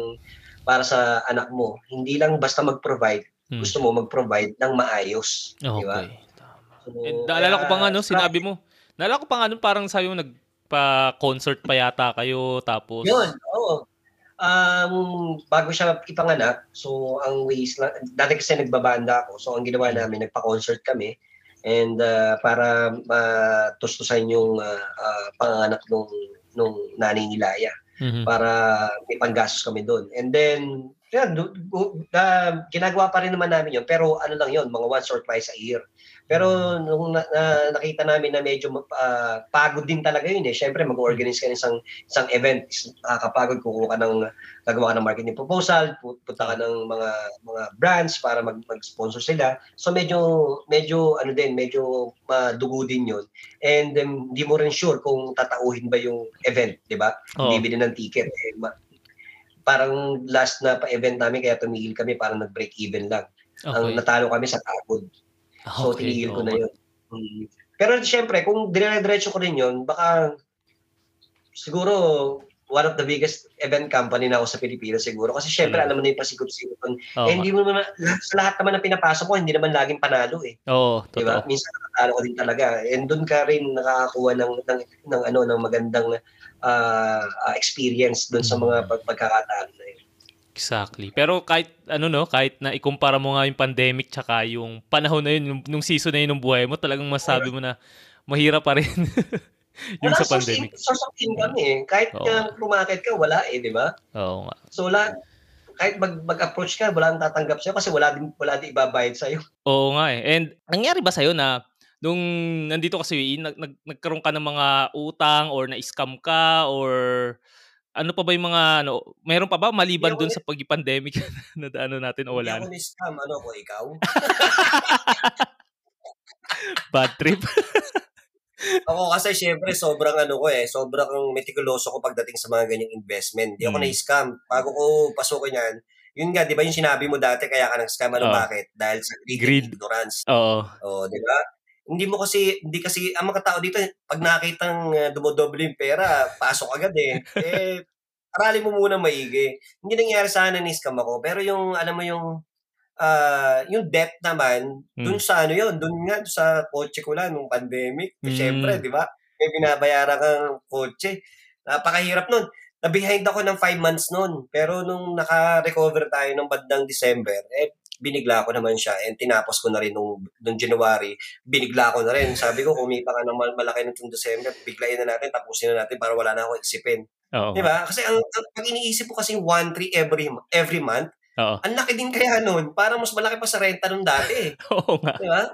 para sa anak mo. Hindi lang basta mag-provide, Mm. gusto mo mag-provide ng maayos. Di ba? Okay. So, And naalala ko pa nga no, sinabi mo. Naalala ko pa nga no, parang sabi mo nagpa-concert pa yata kayo tapos Yun, oo. Um, bago siya ipanganak, so ang ways lang, dati kasi nagbabanda ako, so ang ginawa namin, nagpa-concert kami, and uh, para matustusan yung uh, uh, panganak nung, nung nanay ni Laya, Mhm. para may panggastos kami doon. And then, yan, uh, ginagawa pa rin naman namin yun, pero ano lang yun, mga once or twice a year. Pero nung na, na- nakita namin na medyo uh, pagod din talaga yun eh. Siyempre, mag-organize ka ng isang, isang event, nakakapagod, kukuha ka ng, gagawa ka ng marketing proposal, pu- punta ka ng mga mga brands para mag, mag-sponsor sila. So medyo, medyo, ano din, medyo madugo din yun. And um, hindi mo rin sure kung tatauhin ba yung event, di ba? Oo. Bibili ng ticket. Eh, ma- parang last na pa-event namin, kaya tumigil kami, parang nag-break even lang. Ang Okay. natalo kami sa pagod. So, Okay, tinigil ko oo na yun. Mm. Pero siyempre, kung dire-diretso ko rin yun, baka siguro one of the biggest event company na ako sa Pilipinas siguro. Kasi siyempre, Talaga. alam mo na yung pasikot-sikot. Oo eh, hindi mo naman, lahat, sa lahat naman na pinapasok ko, hindi naman laging panalo eh. Oo, ba? totoo. Minsan nakatalo ko din talaga. And doon ka rin nakakakuha ng, ng, ng, ano, ng magandang ah, experience doon sa Mm. mga pag, pagkakataon na yun. Exactly. Pero kahit ano no, kahit na ikumpara mo nga yung pandemic tsaka yung panahon na yun, nung, nung season na yun ng buhay mo, talagang masabi mo na mahirap pa rin yung Wala sa pandemic. in- source of income eh. Kahit Oo. ka lumakit ka, wala eh, di ba? Oo nga. So, wala, kahit mag, mag-approach ka, wala nang tatanggap sa'yo kasi wala din, wala din ibabayad sa'yo. Oo nga eh. And nangyari ba sa'yo na nung nandito ka sa UAE, nag, nag, nagkaroon ka ng mga utang or na-scam ka or ano pa ba yung mga ano, mayroon pa ba maliban dun sa pag-pandemic na ano natin o wala Hindi ako ni-scam, ano ko, ikaw? Bad trip? Ako kasi syempre sobrang ano ko eh, sobrang meticuloso ko pagdating sa mga ganyang investment. Hindi ako Mm. na-scam. Bago ko pasukin yan, yun nga, di ba yung sinabi mo dati kaya ka nag-scam? Ano Oo. bakit? Dahil sa greed, Greed. and ignorance. Oo. Oh, di ba? Hindi mo kasi, hindi kasi, ang mga tao dito, pag nakitang uh, dumodoble yung pera, pasok agad eh. eh, aralin mo muna maigi. Hindi nangyari sa akin na ni-scam ako. Pero yung, alam mo yung, ah yung debt naman, dun sa ano yun, dun nga sa kotse ko lang nung pandemic. Mm. Siyempre, di ba? May binabayaran kang kotse. Napakahirap nun. Na-behind ako ng five months nun. Pero nung naka-recover tayo ng bandang December, eh, binigla ko naman siya and tinapos ko na rin nung, nung January, binigla ko na rin. Sabi ko, kumita ka ng mal- malaki nitong December, biglayin na natin, tapusin na natin para wala na ako isipin. Oo. Di ba? Kasi ang, ang pag iniisip ko kasi 1-3 every, every month, Oo. ang laki din kaya nun. Parang mas malaki pa sa renta nung dati eh. Oo nga. Di ba?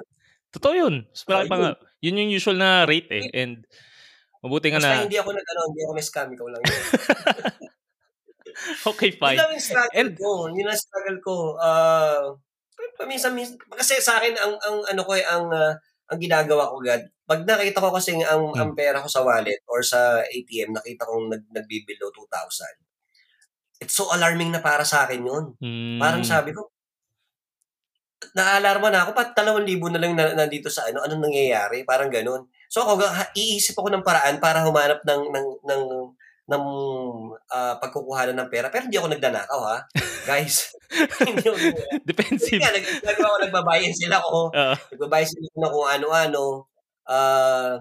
Totoo yun. Mas malaki pa nga. Yun yung usual na rate eh. And mabuti nga Basta na, hindi ako nag ano, hindi ako na-scam, ikaw lang yun. okay, Yun fine. lang yung struggle And- ko. Yun ang struggle ko. Uh, paminsan, minsan, kasi sa akin, ang, ang ano ko eh, ang, ah, ang ginagawa ko, God, pag nakita ko kasi ang, Hmm. ang pera ko sa wallet or sa ATM, nakita kong nag, nagbibelow 2,000. It's so alarming na para sa akin yun. Parang Hmm. sabi ko, naalarma na ako, ba't 2,000 na lang na, nandito sa ano, anong nangyayari? Parang ganun. So ako, iisip ako ng paraan para humanap ng, ng, ng, ng ah, pagkukuhanan ng pera. Pero hindi ako nagdanakaw, ha? Guys, hindi ako Defensive. nga, nag, nagawa ko, nagbabayan sila ko. Oo. Nagbabayad sila na kung ano-ano. Ah,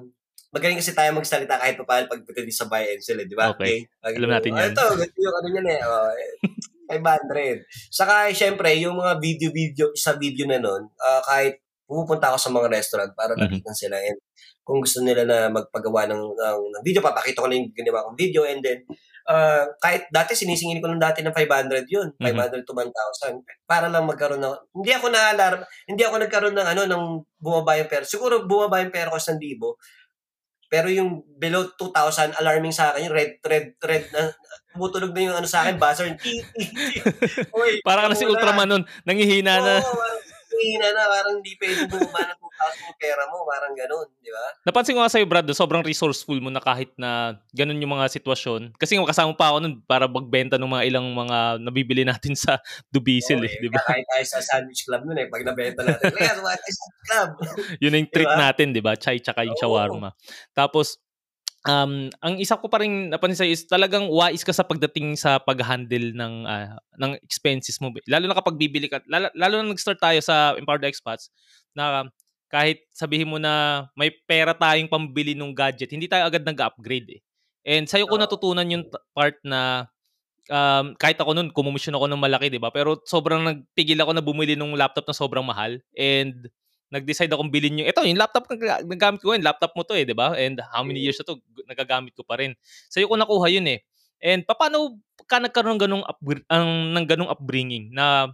magaling kasi tayo magsalita kahit pa paano pag pagdating sa buy and sell, eh, di ba? Okay. Lagi Alam natin "Ah, yan." Ito, ganito yung ano yan eh. Oh, eh, 500. Saka, syempre, yung mga video-video, sa video na nun, ah, kahit pumupunta ako sa mga restaurant para nakita sila and kung gusto nila na magpagawa ng, ng, ng video, papakita ko na yung ginawa kong video and then, ah, kahit dati sinisingin ko lang dati ng 500 yun, Mhm. 500 to 1,000 para lang magkaroon ng, hindi ako na-alarm, hindi ako nagkaroon ng ano, ng bumaba yung pera. Siguro bumaba yung pera ko sa 1,000, pero yung below 2,000, alarming sa akin, yung red, red, red, na, tumutulog na yung ano sa akin, buzzer. Uy, Para ka na si. Ultraman nun. Nangihina na. Hihina na, parang hindi pwede bumaba ng 2,000 yung pera mo, parang ganun, di ba? Napansin ko nga sa'yo, Brad, sobrang resourceful mo na kahit na ganun yung mga sitwasyon. Kasi nga kasama pa ako nun para magbenta ng mga ilang mga nabibili natin sa Dubisil, Oo, eh, di ba? Kakain tayo sa sandwich club nun eh, pag nabenta natin. Kaya, kumain tayo sa club. Yun yung treat Diba? natin, di ba? Chai tsaka yung shawarma. Tapos, um, ang isa ko pa rin napansin sa'yo is talagang wise ka sa pagdating sa pag-handle ng ah, ng expenses mo. Lalo na kapag bibili ka, lalo, lalo na nag-start tayo sa Empowered Expats na kahit sabihin mo na may pera tayong pambili ng gadget, hindi tayo agad nag-upgrade eh. And sa'yo ko natutunan yung part na um, kahit ako nun, kumumisyon ako ng malaki, di ba? Pero sobrang nagpigil ako na bumili ng laptop na sobrang mahal. And nag-decide akong bilhin yung, ito, yung laptop na nagamit ko ngayon, laptop mo to eh, di ba? And how many years na to, nagagamit ko pa rin. Sa'yo ko nakuha yun eh. And paano ka nagkaroon ng ganong, upgr- ang, ng ganong upbringing na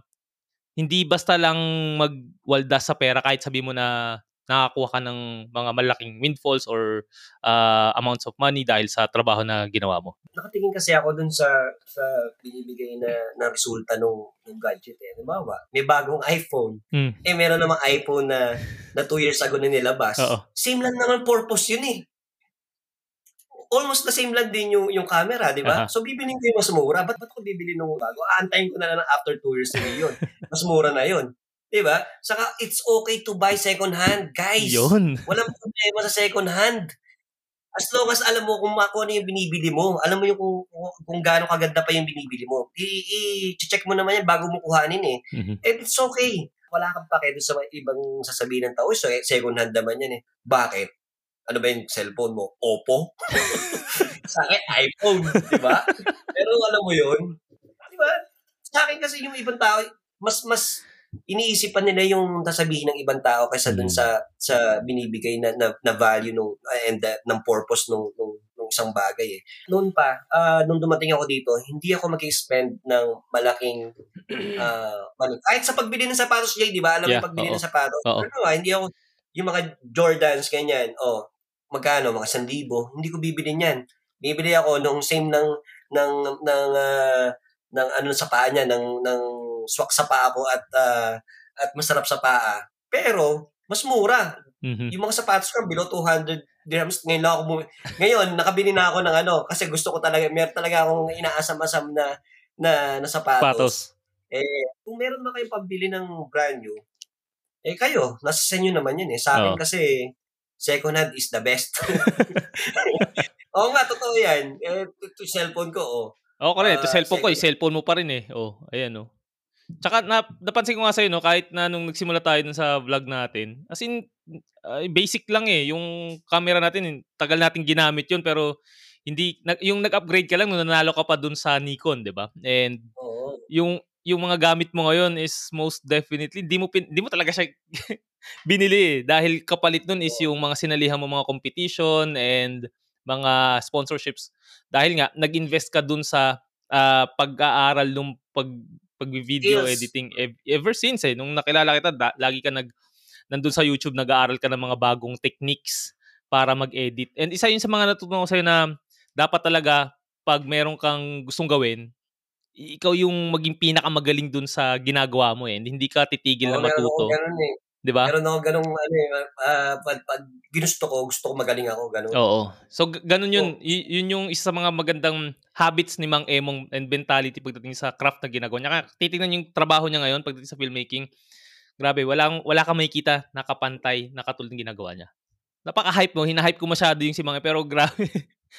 hindi basta lang magwaldas sa pera kahit sabi mo na nakakuha ka ng mga malaking windfalls or uh, amounts of money dahil sa trabaho na ginawa mo. Nakatingin kasi ako dun sa sa binibigay na, na resulta nung, nung gadget eh. Halimbawa, may bagong iPhone. Hmm. Eh, meron namang iPhone na na 2 years ago na nilabas. Oo. Same lang naman purpose yun eh. Almost the same lang din yung, yung camera, di ba? Aha. So, bibilin ko yung mas mura. Ba't, ba't ko bibili nung bago? Aantayin ko na lang after 2 years na yun. Mas mura na yun. Di ba? Saka, it's okay to buy second hand, guys. Yun. Walang problema sa second hand. As long as alam mo kung, kung ano yung binibili mo, alam mo yung kung, kung, gaano kaganda pa yung binibili mo, i-check mo naman yan bago mo kuhanin eh. Mhm. And it's okay. Wala kang pake sa mga ibang sasabihin ng tao. So, eh, second hand naman yan eh. Bakit? Ano ba yung cellphone mo? Oppo? sa akin, iPhone. Di ba? Pero alam mo yun? Di ba? Sa akin kasi yung ibang tao, mas, mas, iniisip pa nila yung sasabihin ng ibang tao kaysa dun Mm. sa sa binibigay na na, na value nung and uh, ng purpose nung, nung nung isang bagay eh. Noon pa, ah, nung dumating ako dito, hindi ako mag-spend ng malaking ah, money. Kahit sa pagbili ng sapatos, Jay, di ba? Alam Yeah, mo pagbili oo. ng sapatos. Oo. Ano hindi ako, yung mga Jordans, ganyan, oh, magkano, mga 1,000, hindi ko bibili niyan. Bibili ako nung same ng, ng, ng, ah, ng ano sa paa niya, ng, ng swak sa paa ko at, ah, at masarap sa paa. Pero, mas mura. Mhm. Yung mga sapatos ko, below 200 dirhams. Ngayon lang ako bumi- Ngayon, nakabili na ako ng ano, kasi gusto ko talaga, meron talaga akong inaasam-asam na, na, na sapatos. Patos. Eh, kung meron ba kayong pambili ng brand new, eh kayo, nasa sa inyo naman yun eh. Sa akin Oo. kasi, second hand is the best. Oo nga, totoo yan. Eh, ito yung cellphone ko, oh. Oo, correct. Ito Ah, cellphone ko, sige. yung cellphone mo pa rin eh. Oh, ayan oh. Tsaka na, napansin ko nga sa'yo, no, kahit na nung nagsimula tayo dun sa vlog natin, as in, ah, basic lang eh. Yung camera natin, tagal natin ginamit yun, pero hindi, nag- yung nag-upgrade ka lang, nung nanalo ka pa dun sa Nikon, di ba? And Oo. yung yung mga gamit mo ngayon is most definitely hindi mo pin, hindi mo talaga siya binili eh. dahil kapalit nun is yung mga sinalihan mo mga competition and mga sponsorships dahil nga nag-invest ka dun sa ah, pag-aaral nung pag pag-video Skills. editing ev- ever since eh nung nakilala kita da- lagi ka nag nandun sa YouTube nag-aaral ka ng mga bagong techniques para mag-edit and isa yun sa mga natutunan ko sa'yo na dapat talaga pag meron kang gustong gawin ikaw yung maging pinakamagaling dun sa ginagawa mo eh. Hindi ka titigil na Oo, meron matuto. ganun eh. 'Di ba? Meron ako ganung ano eh, ah, pag, pag ginusto ko, gusto ko magaling ako, ganun. Oo. So, ganun yun. Y- yun yung isa sa mga magandang habits ni Mang Emong and mentality pagdating sa craft na ginagawa niya. Kaya titingnan yung trabaho niya ngayon pagdating sa filmmaking. Grabe, walang, wala kang makikita na kapantay na katulad ng ginagawa niya. Napaka-hype mo. Hina-hype ko masyado yung si Mang Pero grabe.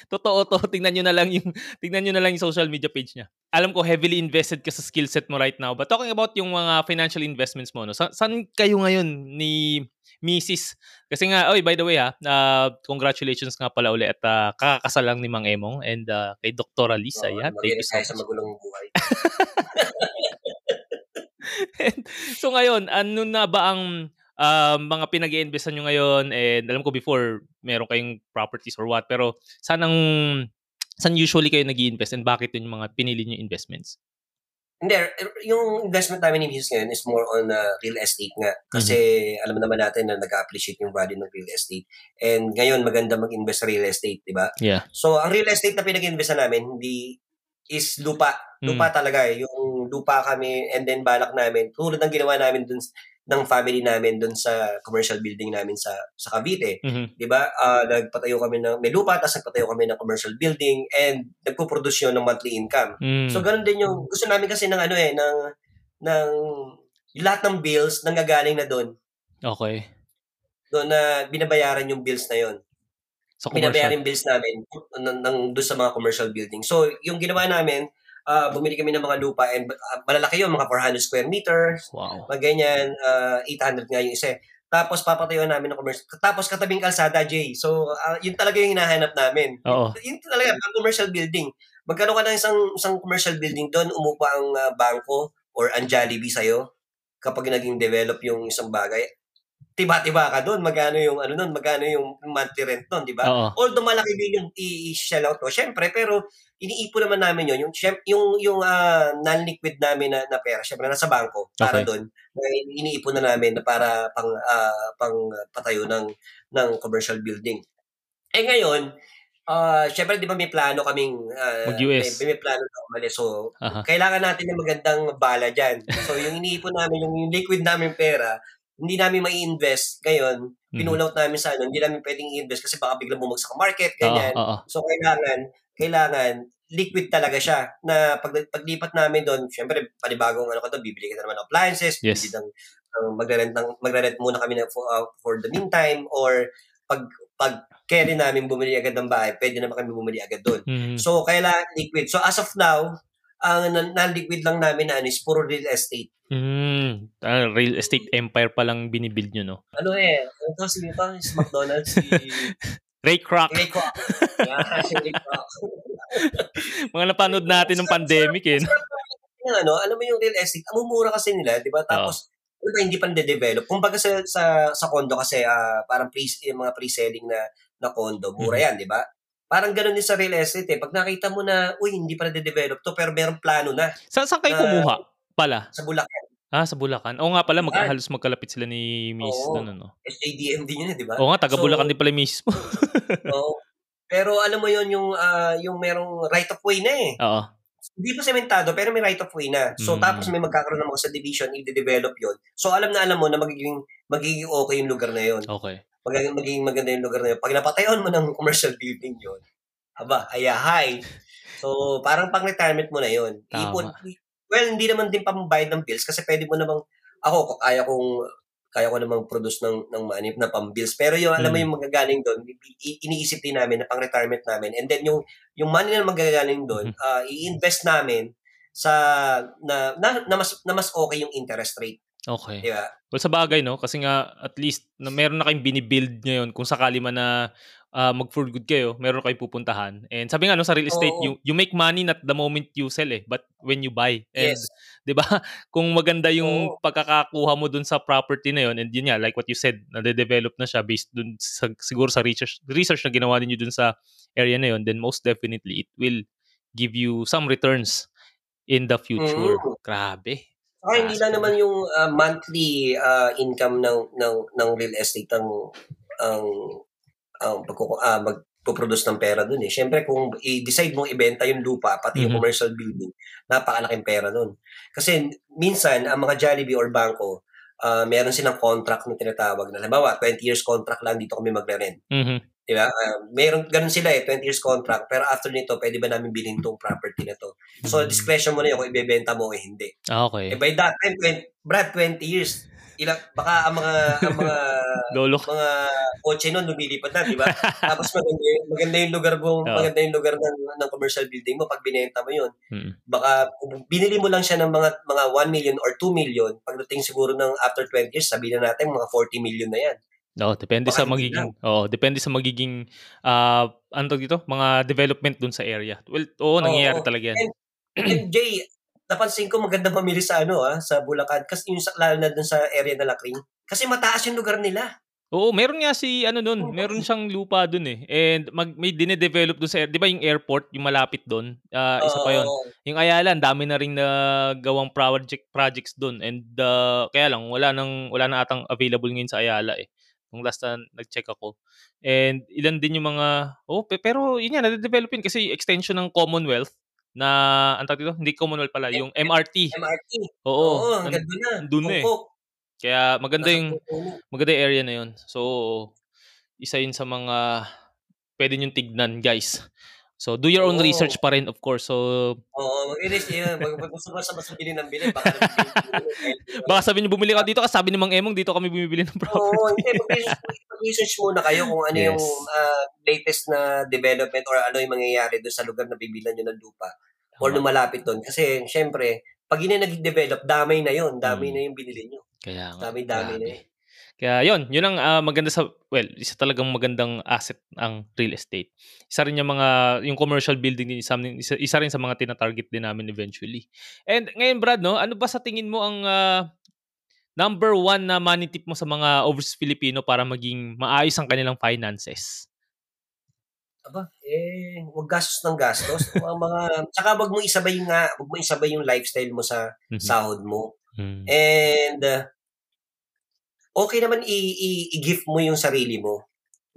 Totoo to. Tingnan nyo na lang yung tingnan nyo na lang yung social media page niya. Alam ko heavily invested ka sa skill set mo right now. But talking about yung mga financial investments mo, no? Sa, saan kayo ngayon ni Mrs. Kasi nga, oy, by the way ha, uh, congratulations nga pala uli at uh, kakakasal lang ni Mang Emong and uh, kay Dr. Lisa. Oo, yan. Thank you so tayo sa much. magulong buhay. so ngayon, ano na ba ang um, mga pinag investan nyo ngayon? And alam ko before, meron kayong properties or what. Pero saan ang, saan usually kayo nag invest and bakit yun yung mga pinili nyo investments? Hindi, yung investment namin ni Mrs. ngayon is more on uh, real estate nga. Kasi Mm-hmm. alam naman natin na nag-appreciate yung value ng real estate. And ngayon, maganda mag-invest sa real estate, di ba? Yeah. So, ang real estate na pinag-invest namin, hindi is lupa. Lupa Mm. talaga eh. Yung lupa kami and then balak namin. Tulad ng ginawa namin dun ng family namin dun sa commercial building namin sa sa Cavite. Mhm. 'Di ba? Ah, nagpatayo kami ng may lupa tapos nagpatayo kami ng commercial building and nagpo-produce yun ng monthly income. Mm. So ganun din yung gusto namin kasi ng ano eh ng ng lahat ng bills nanggagaling na doon. okay. Doon na binabayaran yung bills na yon. Binabayaran commercial. yung bills namin ng, ng doon sa mga commercial building. So yung ginawa namin, ah, bumili kami ng mga lupa and ah, malalaki yun, mga 400 square meters, Wow. mga ganyan, ah, 800 nga yung isa. eh. Tapos papatayo namin ng commercial. Tapos katabing kalsada, Jay. So ah, yun talaga yung hinahanap namin. Oo. Yun talaga, ang commercial building. Magkaroon ka ng isang, isang commercial building doon, umupa ang ah, bangko or ang Jollibee sa'yo kapag naging develop yung isang bagay. Tiba-tiba ka doon, magkano yung ano nun, magkano yung monthly rent nun, di ba? Although malaki din yung i-shell out to, syempre, pero iniipon naman namin yun. Yung, yung, yung ah, non-liquid namin na, na pera, syempre, nasa bangko para Okay. doon. Na iniipon na namin na para pang, ah, pang patayo ng, ng commercial building. Eh ngayon, ah syempre, di ba may plano kaming Mag-US. May, may plano na umalis. So, Aha. kailangan natin ng magandang bala dyan. So, yung iniipon namin, yung, yung liquid namin pera, hindi namin mai-invest ngayon, Mhm. pinulaut namin sa ano, hindi namin pwedeng i-invest kasi baka biglang bumagsak ang market, ganyan. oo. So, kailangan, kailangan, liquid talaga siya na pag, paglipat namin doon, syempre, panibagong ano ka doon, bibili ka na naman ng appliances, Yes. bibili ng, ng magre-rent, ng, magre-rent muna kami ng, for, uh, for the meantime, or pag, pag carry namin bumili agad ng bahay, pwede naman kami bumili agad doon. Mhm. So, kailangan liquid. So, as of now, ang non-liquid lang namin na ano is puro real estate. Mm. Ah, real estate empire pa lang binibuild nyo, no? Ano eh, ano to, si, ito, si McDonald's, si Ray Kroc. Ray Kroc. Yeah, Ray Kroc. Mga napanood natin ng pandemic, eh. Yung ano, alam mo yung real estate, ang mumura kasi nila, di ba? Tapos, ano ba, hindi pa nade-develop. Kung baga sa, sa, sa condo kasi, ah, parang pre, yung mga pre-selling na, na condo, mura Mhm. yan, di ba? Parang ganun din sa real estate eh. Pag nakita mo na, uy, hindi pa nade-develop to, pero merong plano na Sa, saan kayo Ah, kumuha pala? sa Bulacan. Ah, sa Bulacan. Oo nga pala, mag, Ah. halos magkalapit sila ni Miss Oo. ano? SJDM din yun eh, di ba? Oo nga, taga So, Bulacan din pala yung Miss mo. Oo. Pero alam mo yon yung ah, yung merong right of way na eh. Oo. Hindi pa sementado pero may right of way na. So Mm. tapos may magkakaroon ng mga subdivision, i-develop yon. So alam na alam mo na magiging magiging okay yung lugar na yon. Okay. Magiging, magiging maganda yung lugar na yon. Pag napatayon mo ng commercial building yon, aba, ayahay. So parang pang retirement mo na yon. Tama. Ipon, well, hindi naman din pambayad ng bills kasi pwede mo namang ako kaya kong kaya ko namang produce ng ng money na pang-bills. Pero yung alam mo Mm. yung magagaling doon, iniisip din namin na pang-retirement namin. And then yung yung money na magagaling doon, Mhm. ah, i-invest namin sa na, na, na mas na mas okay yung interest rate, Okay. di ba? Well, sa bagay, no? Kasi nga, at least, na meron na kayong binibuild ngayon kung sakali man na ah, mag-for good kayo, meron kayong pupuntahan. And sabi nga, no, sa real estate, Oo. you, you make money not the moment you sell, eh, but when you buy. And, Yes. di ba, kung maganda yung Oo. pagkakakuha mo dun sa property na yun, and yun nga, like what you said, nade-develop na siya based dun sa, siguro sa research, research na ginawa ninyo dun sa area na yun, then most definitely, it will give you some returns in the future. Mm. Grabe. Saka hindi lang naman yung ah, monthly ah, income ng ng ng real estate ang ang ang pagkuku ah, magpo-produce ng pera dun eh. Syempre kung i-decide mong ibenta yung lupa pati yung Mhm. commercial building, napakalaking pera nun. Kasi minsan ang mga Jollibee or bangko uh, meron silang contract na tinatawag na, halimbawa, 20 years contract lang dito kami magre-rent. Mhm. Di ba? Uh, meron, ganun sila eh, 20 years contract. Pero after nito, pwede ba namin bilhin tong property na to? So, Mm. discretion mo na yun kung ibebenta mo o hindi. Ah, okay. Eh, by that time, 20, Brad, 20 years, ilang, baka ang mga, ang mga, Lolo. mga kotse nun lumilipad na, di ba? Tapos maganda, yung- maganda yung lugar mo, Oo. maganda yung lugar ng, ng commercial building mo pag binenta mo yun. Mm. Baka binili mo lang siya ng mga mga 1 million or 2 million, pagdating siguro ng after 20 years, sabihin na natin mga 40 million na yan. No, depende Baka sa magiging oh, depende sa magiging ah ano dito, mga development dun sa area. Well, oo, nangyayari Oo. talaga yan. And, and Jay, napansin ko maganda mamili sa ano ah, sa Bulacan kasi yung sa, lalo na dun sa area na Lacring. Kasi mataas yung lugar nila. Oo, meron nga si ano Oo. meron siyang lupa dun eh. And mag may dine-develop dun sa 'di ba yung airport, yung malapit dun? Ah, isa pa 'yon. Oo. Yung Ayala, dami na ring nagawang project projects dun and uh, kaya lang wala nang wala na atang available ngayon sa Ayala eh. Nung last na nag-check ako. And ilan din yung mga oh, pe- pero yun yan, nade-develop yun kasi extension ng Commonwealth na ang tawag dito, hindi Commonwealth pala, yung MRT. MRT. Oo. Oo, ang an- ganda na. na eh. Kaya maganda yung maganda yung area na yun. So, isa yun sa mga pwede nyo tignan, guys. So, do your own Oo. research pa rin, of course. So, Oo, mag-inis yun. Mag mag gusto ka sa mas bili ng bili. Baka baka sabi nyo bumili ka dito kasi sabi ni Mang Emong dito kami bumibili ng Oo, property. hindi. Mag-research, muna kayo kung ano yung Yes. ah, latest na development or ano yung mangyayari doon sa lugar na bibilan nyo ng lupa or Tama. nung malapit doon. Kasi, syempre, pag yun na nag-develop, damay na yun. Damay Mm. na yung binili nyo. Kaya nga. Dami-dami na yun. Kaya yun, yun ang ah, maganda sa, well, isa talagang magandang asset ang real estate. Isa rin yung mga, yung commercial building din, isa, isa, isa rin sa mga tina-target din namin eventually. And ngayon Brad, no, ano ba sa tingin mo ang ah, number one na money tip mo sa mga overseas Filipino para maging maayos ang kanilang finances? Aba, eh, wag gastos ng gastos. ang mga, tsaka wag mo isabay nga, wag mo isabay yung lifestyle mo sa Mhm. sahod mo. Mm. And uh, okay naman i- i- i-gift mo yung sarili mo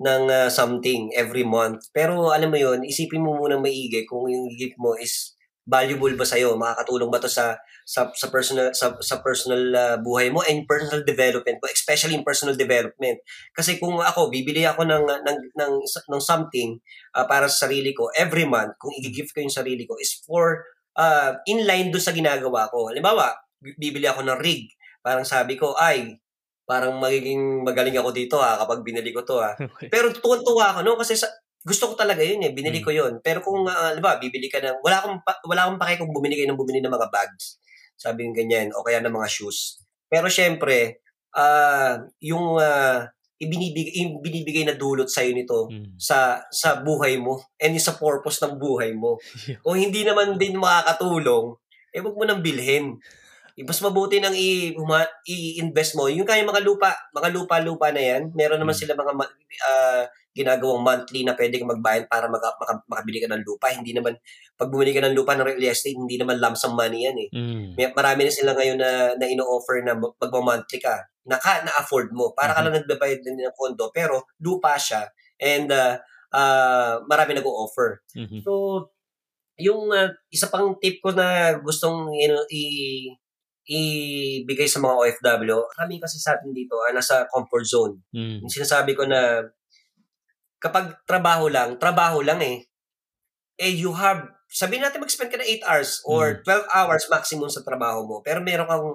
ng uh, something every month. Pero alam mo yun, isipin mo muna maigi kung yung gift mo is valuable ba sa'yo, makakatulong ba to sa sa, sa personal sa, sa personal uh, buhay mo and personal development mo, especially in personal development. Kasi kung ako bibili ako ng ng ng, ng something uh, para sa sarili ko every month, kung i-gift ko yung sarili ko is for uh, in line do sa ginagawa ko. Halimbawa, bi- bibili ako ng rig. Parang sabi ko, ay, parang magiging magaling ako dito ha kapag binili ko to ha. Okay. Pero tuwan-tuwa ako no kasi sa, gusto ko talaga yun eh, binili Mm. ko yun. Pero kung uh, ba, bibili ka ng wala akong pa, wala akong pake kung bumili kayo ng bumili ng mga bags. Sabi ng ganyan o kaya ng mga shoes. Pero syempre, ah yung ah, ibinibigay yung binibigay na dulot sa nito Mm. sa sa buhay mo and yung sa purpose ng buhay mo. Kung hindi naman din makakatulong, eh wag mo nang bilhin. Mas mabuti nang i- i-invest mo. Yung kaya mga lupa, mga lupa-lupa na yan, meron naman Mm. sila mga ah, ginagawang monthly na pwede kang magbayad para maka, maka- makabili ka ng lupa. Hindi naman, pag bumili ka ng lupa ng real estate, hindi naman lump sum money yan eh. Mm. May, marami na sila ngayon na, na ino-offer na magma-monthly ka. Naka, na-afford mo. Para ka Mhm. lang nagbabayad din ng kondo, pero lupa siya. And uh, uh, marami nag-o-offer. Mhm. So, yung uh, isa pang tip ko na gustong you know, i ibigay sa mga OFW, kami kasi sa atin dito, ah, nasa comfort zone. Mm. Yung sinasabi ko na kapag trabaho lang, trabaho lang eh. Eh, you have, sabihin natin mag-spend ka na 8 hours or 12 hours maximum sa trabaho mo. Pero meron kang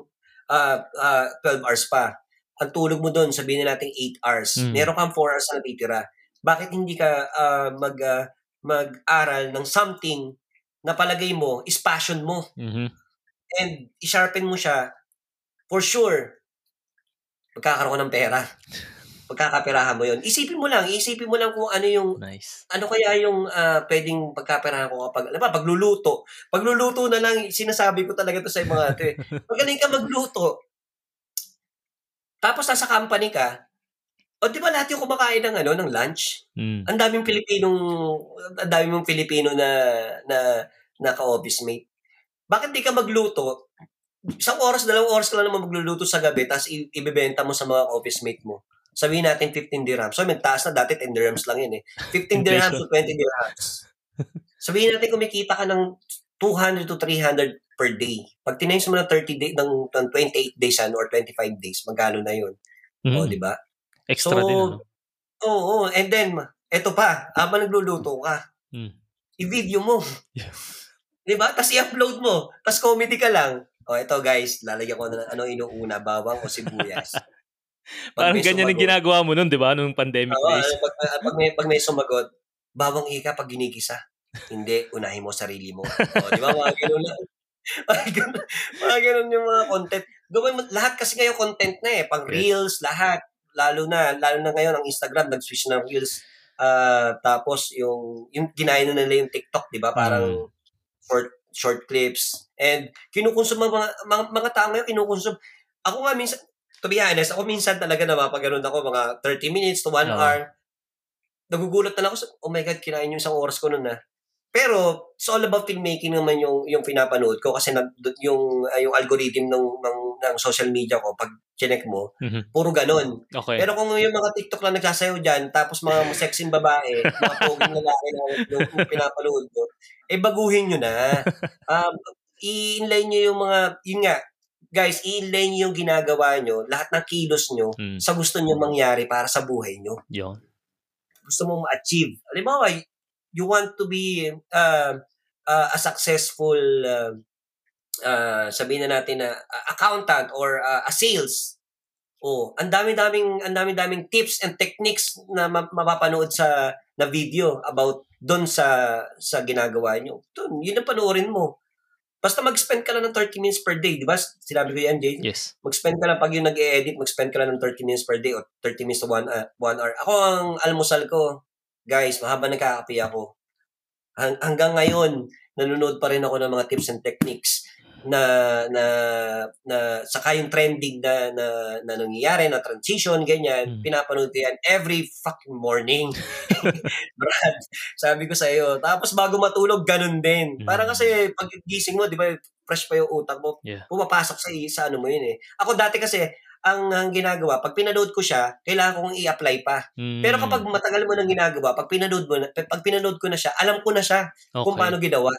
ah, ah, 12 hours pa. Ang tulog mo doon, sabihin na natin 8 hours. Mm. Meron kang 4 hours na natitira. Bakit hindi ka ah, mag, ah, mag-aral ng something na palagay mo is passion mo Mhm. And i-sharpen mo siya, for sure, magkakaroon ka ng pera. Pagkakapirahan mo yon Isipin mo lang, isipin mo lang kung ano yung Nice. ano kaya yung ah, pwedeng pagkaperahan ko kapag, alam ba, pagluluto. Pagluluto na lang, sinasabi ko talaga to sa mga ate. Magaling ka magluto. Tapos nasa company ka, o di ba lahat yung kumakain ng ano, ng lunch? Mm. Ang daming Pilipinong, ang daming mong Pilipino na, na, na ka-office mate. Bakit di ka magluto? Isang oras, dalawang oras ka lang naman magluluto sa gabi, tapos i- ibebenta mo sa mga office mate mo. Sabihin natin 15 dirhams. So, may taas na dati 10 dirhams lang yun eh. 15 dirhams to 20 dirhams. Sabihin natin kumikita ka ng 200 to 300 per day. Pag tinimes mo ng 30 day, ng, ng 28 days ano, or 25 days, magkano na yun? Mm. O, di ba? Extra So, din, ano? Oo, oh, and then, eto pa, habang nagluluto ka, Mm. i-video mo. Yeah. Di ba? Tapos i-upload mo. Tapos comedy ka lang. O, eto guys, lalagyan ko na ano inuuna, bawang o sibuyas. Pag Parang ganyan sumagot- ginagawa mo nun, di ba? Nung pandemic Oo, days. ano, pag, ah, pag, may, pag may sumagot, bawang ika pag ginikisa. Hindi, unahin mo sarili mo. O, di ba? Mga ganun lang. Mga ganun, mga ganun yung mga content. Gawin mo, lahat kasi ngayon content na eh. Pang reels, lahat. Lalo na, lalo na ngayon ang Instagram, nag-switch ng reels. Ah, tapos yung, yung ginaya na nila yung TikTok, di ba? Parang short, short clips. And kinukonsum mga, mga, mga tao ngayon, kinukonsum. Ako nga minsan, to be honest, ako minsan talaga na mapaganoon ako mga 30 minutes to 1 Oo. hour. Nagugulat na lang ako oh my God, kinain yung isang oras ko nun na. Pero, it's all about filmmaking naman yung yung pinapanood ko kasi na, yung ah, yung algorithm ng, ng ng social media ko pag chinek mo, Mhm. puro ganon. Okay. Pero kung yung mga TikTok lang nagsasayaw dyan, tapos mga sexy babae, mga poging lalaki na yung, yung pinapanood ko, eh baguhin nyo na. Um, i-inlay nyo yung mga, yun nga, guys, i-inlay nyo yung ginagawa nyo, lahat ng kilos nyo, Mm. sa gusto nyo mangyari para sa buhay nyo. Yun. Gusto mo ma-achieve. Halimbawa, you want to be uh, uh, a successful, uh, uh, sabihin na natin na uh, accountant or uh, a sales. Oh, ang dami-daming ang dami-daming tips and techniques na ma- mapapanood sa na video about doon sa sa ginagawa nyo. Doon, yun ang panoorin mo. Basta mag-spend ka lang ng 30 minutes per day, di ba? Sinabi ko yan, Jay. Yes. Mag-spend ka lang pag yung nag-edit, mag-spend ka lang ng 30 minutes per day o 30 minutes to 1 uh, one hour. Ako ang almusal ko, guys, mahaba nagkakape ako. Hang- hanggang ngayon, nanonood pa rin ako ng mga tips and techniques na na na saka yung trending na na, na nangyayari na transition ganyan Hmm. pinapanood ko yan every fucking morning Brad sabi ko sa iyo tapos bago matulog ganun din Hmm. para kasi pag gising mo di ba fresh pa yung utak mo Yeah. pumapasok sa sa ano mo yun eh ako dati kasi ang, ang ginagawa pag pinanood ko siya kailangan kong i-apply pa Mm. pero kapag matagal mo nang ginagawa pag pinanood mo na, pag pinanood ko na siya alam ko na siya kung okay. paano ginawa.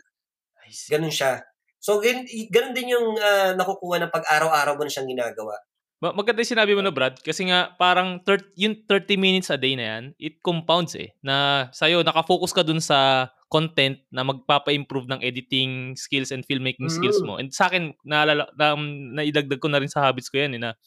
Ganun siya. So, gan, ganun din yung ah, nakukuha ng pag-araw-araw mo na siyang ginagawa. Ma- maganda yung sinabi mo na Brad kasi nga parang thir- yung 30 minutes a day na yan, it compounds eh. Na sa'yo, nakafocus ka dun sa content na magpapa-improve ng editing skills and filmmaking skills Mm. mo. And sa akin, naalala, na, naidagdag ko na rin sa habits ko yan eh, na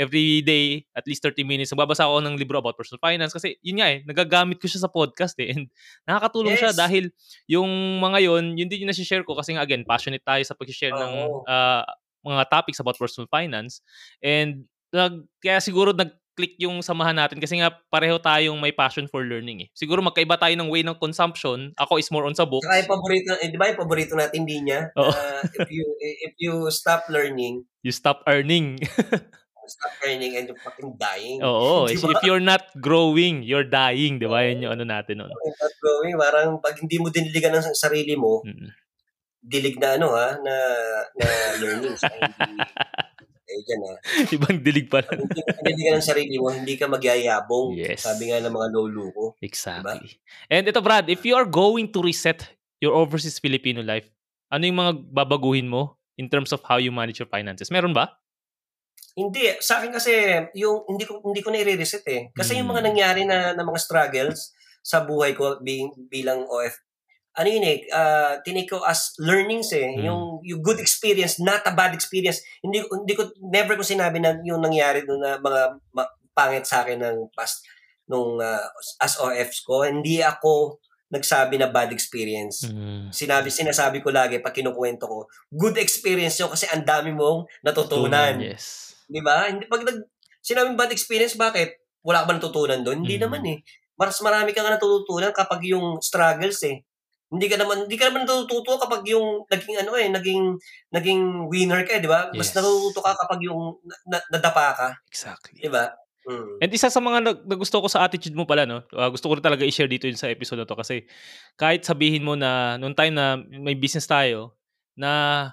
every day, at least 30 minutes, magbabasa ako ng libro about personal finance kasi yun nga eh, nagagamit ko siya sa podcast eh. And nakakatulong siya Yes. dahil yung mga yun, yun din yung nasi-share ko kasi nga again, passionate tayo sa pag-share ng Oo. ah, mga topics about personal finance. And nag, kaya siguro nag-click yung samahan natin kasi nga pareho tayong may passion for learning eh. Siguro magkaiba tayo ng way ng consumption. Ako is more on sa books. Yung paborito, eh, di ba yung paborito natin linya? Oo. na if you if you stop learning, You stop earning. stop learning and you're fucking dying. Oo. Di if, if you're not growing, you're dying. Di ba? Yun yung ano natin nun. You're not growing. Parang pag hindi mo diniligan ng sarili mo, Mm. dilig na ano ha, na, na learning. Saka hindi, eh, dyan ha. Ibang dilig pa Pag hindi diniligan ng sarili mo, hindi ka magyayabong. Yes. Sabi nga ng mga lolo ko. Exactly. And ito Brad, if you are going to reset your overseas Filipino life, ano yung mga babaguhin mo in terms of how you manage your finances? Meron ba? Hindi, sa akin kasi yung hindi ko hindi ko na i-reset eh. Kasi yung mga Mm. nangyari na, na mga struggles sa buhay ko being bilang OF ano yun eh, uh, tinake ko as learnings eh. Mm. Yung, yung good experience, not a bad experience. Hindi, hindi ko, never ko sinabi na yung nangyari doon na mga ma- pangit sa akin ng past nung uh, as OFs ko. Hindi ako nagsabi na bad experience. Mm. Sinabi, sinasabi ko lagi pag kinukwento ko, good experience yun kasi ang dami mong natutunan. Yes. Di ba? Hindi pag nag sinabing bad experience, bakit? Wala ka ba natutunan doon? Hindi Mm. naman eh. Mas marami ka nga natutunan kapag yung struggles eh. Hindi ka naman hindi ka naman natututo kapag yung naging ano eh, naging naging winner ka, eh, di ba? Mas Yes. natututo ka kapag yung na, na- nadapa ka, Exactly. di ba? Mm. And isa sa mga nag- nagusto ko sa attitude mo pala, no? ah, gusto ko rin talaga i-share dito yun sa episode na to kasi kahit sabihin mo na noong time na may business tayo, na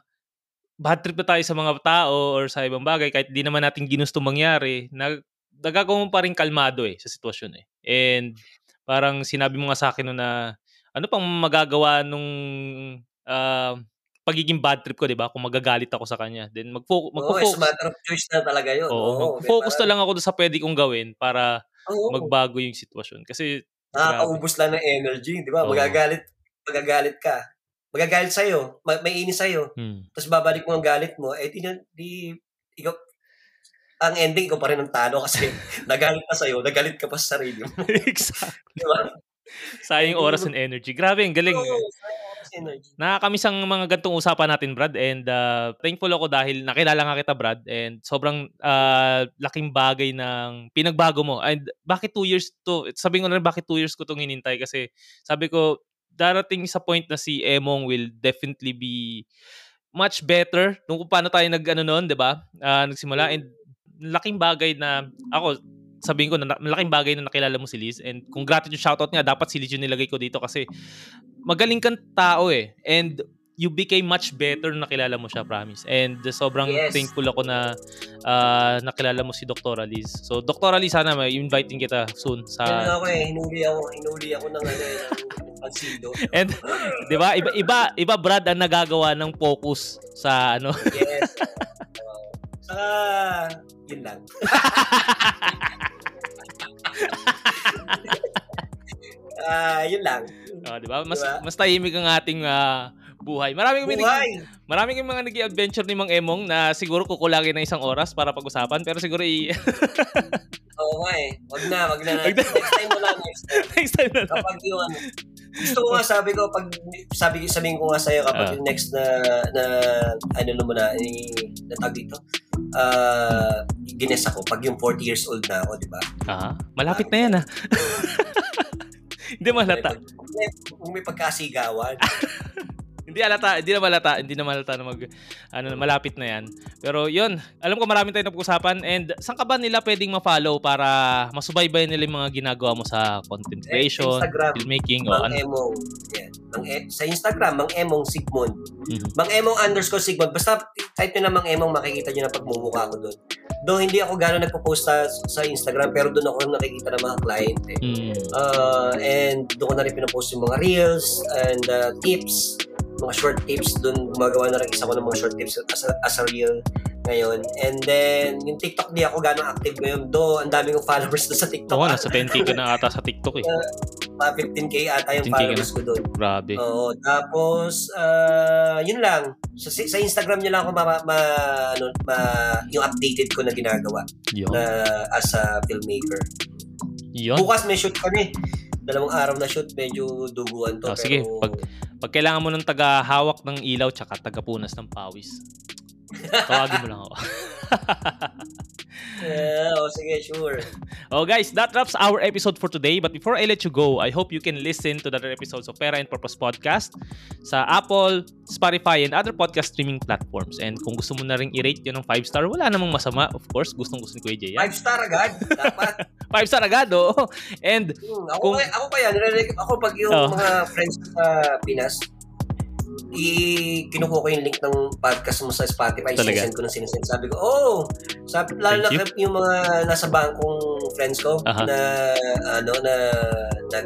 bad trip na tayo sa mga tao or sa ibang bagay, kahit di naman natin ginusto mangyari, nag nagagawa mo pa rin kalmado eh sa sitwasyon eh. And parang sinabi mo nga sa akin no na ano pang magagawa nung ah, pagiging bad trip ko, 'di ba? Kung magagalit ako sa kanya, then magfo magfo-focus. matter of choice na talaga yun. Oo, Oo, mag-focus na lang ako sa pwede kong gawin para Oo. magbago yung sitwasyon. Kasi Nakakaubos lang ng energy, di ba? Oo. Magagalit, magagalit ka. Magagalit sa'yo, ma- maiinis sa'yo, hmm, tapos babalik mo ang galit mo, eh di, di ikaw, ang ending ko pa rin ng talo kasi nagalit pa sa'yo, nagalit ka pa sa sarili mo. exact. Di ba? Sayang oras and energy. Grabe, ang galing. Oo, energy. Nakakamiss ang mga gantong usapan natin, Brad. And uh, thankful ako dahil nakilala nga kita, Brad. And sobrang uh, laking bagay ng pinagbago mo. And bakit two years to? Sabi ko na rin, bakit two years ko itong hinintay? Kasi sabi ko, darating sa point na si Emong will definitely be much better nung kung paano tayo nag ano noon, 'di ba? Ah, nagsimula and laking bagay na ako sabihin ko na malaking bagay na nakilala mo si Liz and kung gratitude shoutout nga dapat si Liz yung nilagay ko dito kasi magaling kang tao eh and you became much better nung nakilala mo siya, promise. And uh, sobrang Yes. thankful ako na ah, nakilala mo si Dr. Liz. So, Dr. Liz, sana may inviting kita soon sa ako eh, hinuli ako, hinuli ako ng ano eh, ng pansido. And 'di ba? Iba iba iba Brad ang nagagawa ng focus sa ano. Yes. Uh, saka, yun lang. Ah, yun lang. Oh, 'di ba? Mas Diba? mas tahimik ang ating ah, buhay. Maraming Buhay. maraming yung mga nag-adventure ni Mang Emong na siguro kukulangin ng isang oras para pag-usapan pero siguro i Oo nga eh. Wag na, wag na. Wag na. Next time mo lang, next time. next time na lang. Kapag yung ano, gusto ko nga sabi ko, pag sabi, sabihin ko nga sa'yo kapag Ah. yung next na, na ano naman na, eh, natag dito, ah, gines ako, pag yung 40 years old na ako, di ba? Ah, malapit na 'yan ah. Hindi malata. Kung may, kung may pagkasigawan. Hindi alata, hindi na malata, hindi na malata na mag ano malapit na 'yan. Pero 'yun, alam ko marami tayong napag-usapan and saan ka ba nila pwedeng ma-follow para masubaybayan nila yung mga ginagawa mo sa content creation, Instagram, filmmaking o ano. Emong. Yan. Mang e- sa Instagram, Mang Emong Sigmund. Mhm. Mang Emong underscore Sigmund. Basta type nyo na Mang Emong, makikita nyo na pagmumukha ko doon. Though hindi ako gano'n nagpo-post sa, sa Instagram, pero doon ako nakikita ng mga client eh. Mm. Uh, and doon ko na rin pinapost yung mga reels and uh, tips, mga short tips. Doon gumagawa na rin isa ko ng mga short tips as a, as a reel ngayon. And then, yung TikTok di ako gano'ng active ngayon. Do, ang dami kong followers doon sa TikTok. Oo, nasa 10k ka na ata sa TikTok eh. Mga 15k ata yung 15K ka followers ko doon. Grabe. Oo, tapos ah, yun lang. Sa, sa Instagram niyo lang ako ma, ma, ano, ma, yung updated ko na ginagawa Yun. na as a filmmaker. Yun. Bukas may shoot kami. Dalawang araw na shoot, medyo duguan to. Oh, sige, pero, pag- Pag kailangan mo ng taga-hawak ng ilaw tsaka taga-punas ng pawis. Tawagin mo lang ako. Oh, sige, sure. Oh guys, that wraps our episode for today. But before I let you go, I hope you can listen to the other episodes of Pera and Purpose Podcast sa Apple, Spotify, and other podcast streaming platforms. And kung gusto mo na ring i-rate yun ng 5 star, wala namang masama. Of course, gustong gusto ni Kuya Jay. yan. Five star agad. Dapat. 5 star agad, oo. And Hmm, ako, Kung- kaya, ako kaya, nire- ako pag yung Oh. mga friends ko sa Pinas, i kinukuha ko yung link ng podcast mo sa Spotify, Talaga? sinesend ko ng sinesend. Sabi ko, oh, sabi, lalo Thank na yung mga nasa bangkong friends ko Aha. na, ano, na nag,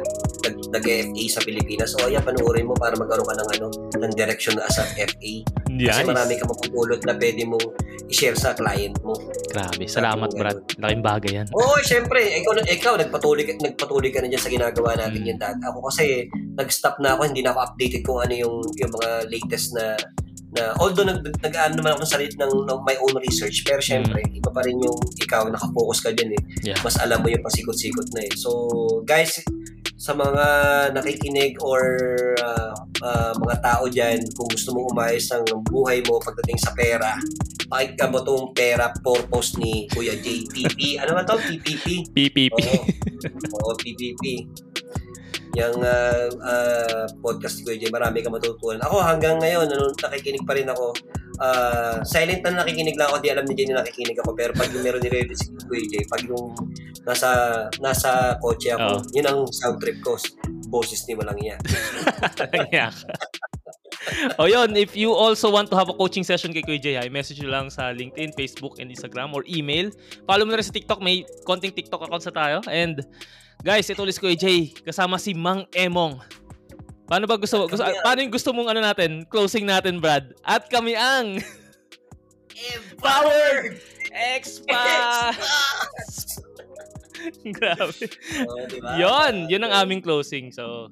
nag-FA sa Pilipinas. So, ayan, panuorin mo para magkaroon ka ng, ano, ng direction as a FA. Kasi Nice. marami ka mapupulot na pwede mong i-share sa client mo. Grabe. Salamat, Brad. Laking bagay yan. Oo, oh, syempre. Ikaw, ikaw nagpatuloy, nagpatuloy ka na dyan sa ginagawa natin Mm. yan dati. Ako kasi, nag-stop na ako, hindi na ako updated kung ano yung, yung mga latest na na although nag nag-ano naman ako ng sarili ng, ng my own research pero syempre iba pa rin yung ikaw nakafocus ka diyan eh Mm. Yeah. mas alam mo yung pasikot-sikot na eh so guys sa mga nakikinig or ah, ah, mga tao diyan kung gusto mong umayos ang buhay mo pagdating sa pera pakinggan mo tong pera purpose ni Kuya JPP ano ba to PPP PPP. Oo. Oo, PPP. Yung ah, ah, podcast ko, Jay, marami ka matutunan. Ako hanggang ngayon, ano, nakikinig pa rin ako. Ah, silent na nakikinig lang ako, di alam ni Jay na nakikinig ako. Pero pag yung meron nire-receive ko, Jay, pag yung nasa, nasa kotse ako, Oo. yun ang sound trip ko. Boses ni Walang Iya. Yeah. o yun, if you also want to have a coaching session kay Kuya Jay, ay message nyo lang sa LinkedIn, Facebook, and Instagram or email. Follow mo na rin sa TikTok. May konting TikTok accounts na tayo. And guys, ito ulit Kuya Jay kasama si Mang Emong. Paano ba gusto, gusto ang- paano yung gusto mong ano natin, closing natin, Brad? At kami ang Powered! Expa! Grabe. Oh, diba? Yon, yun ang aming closing. So,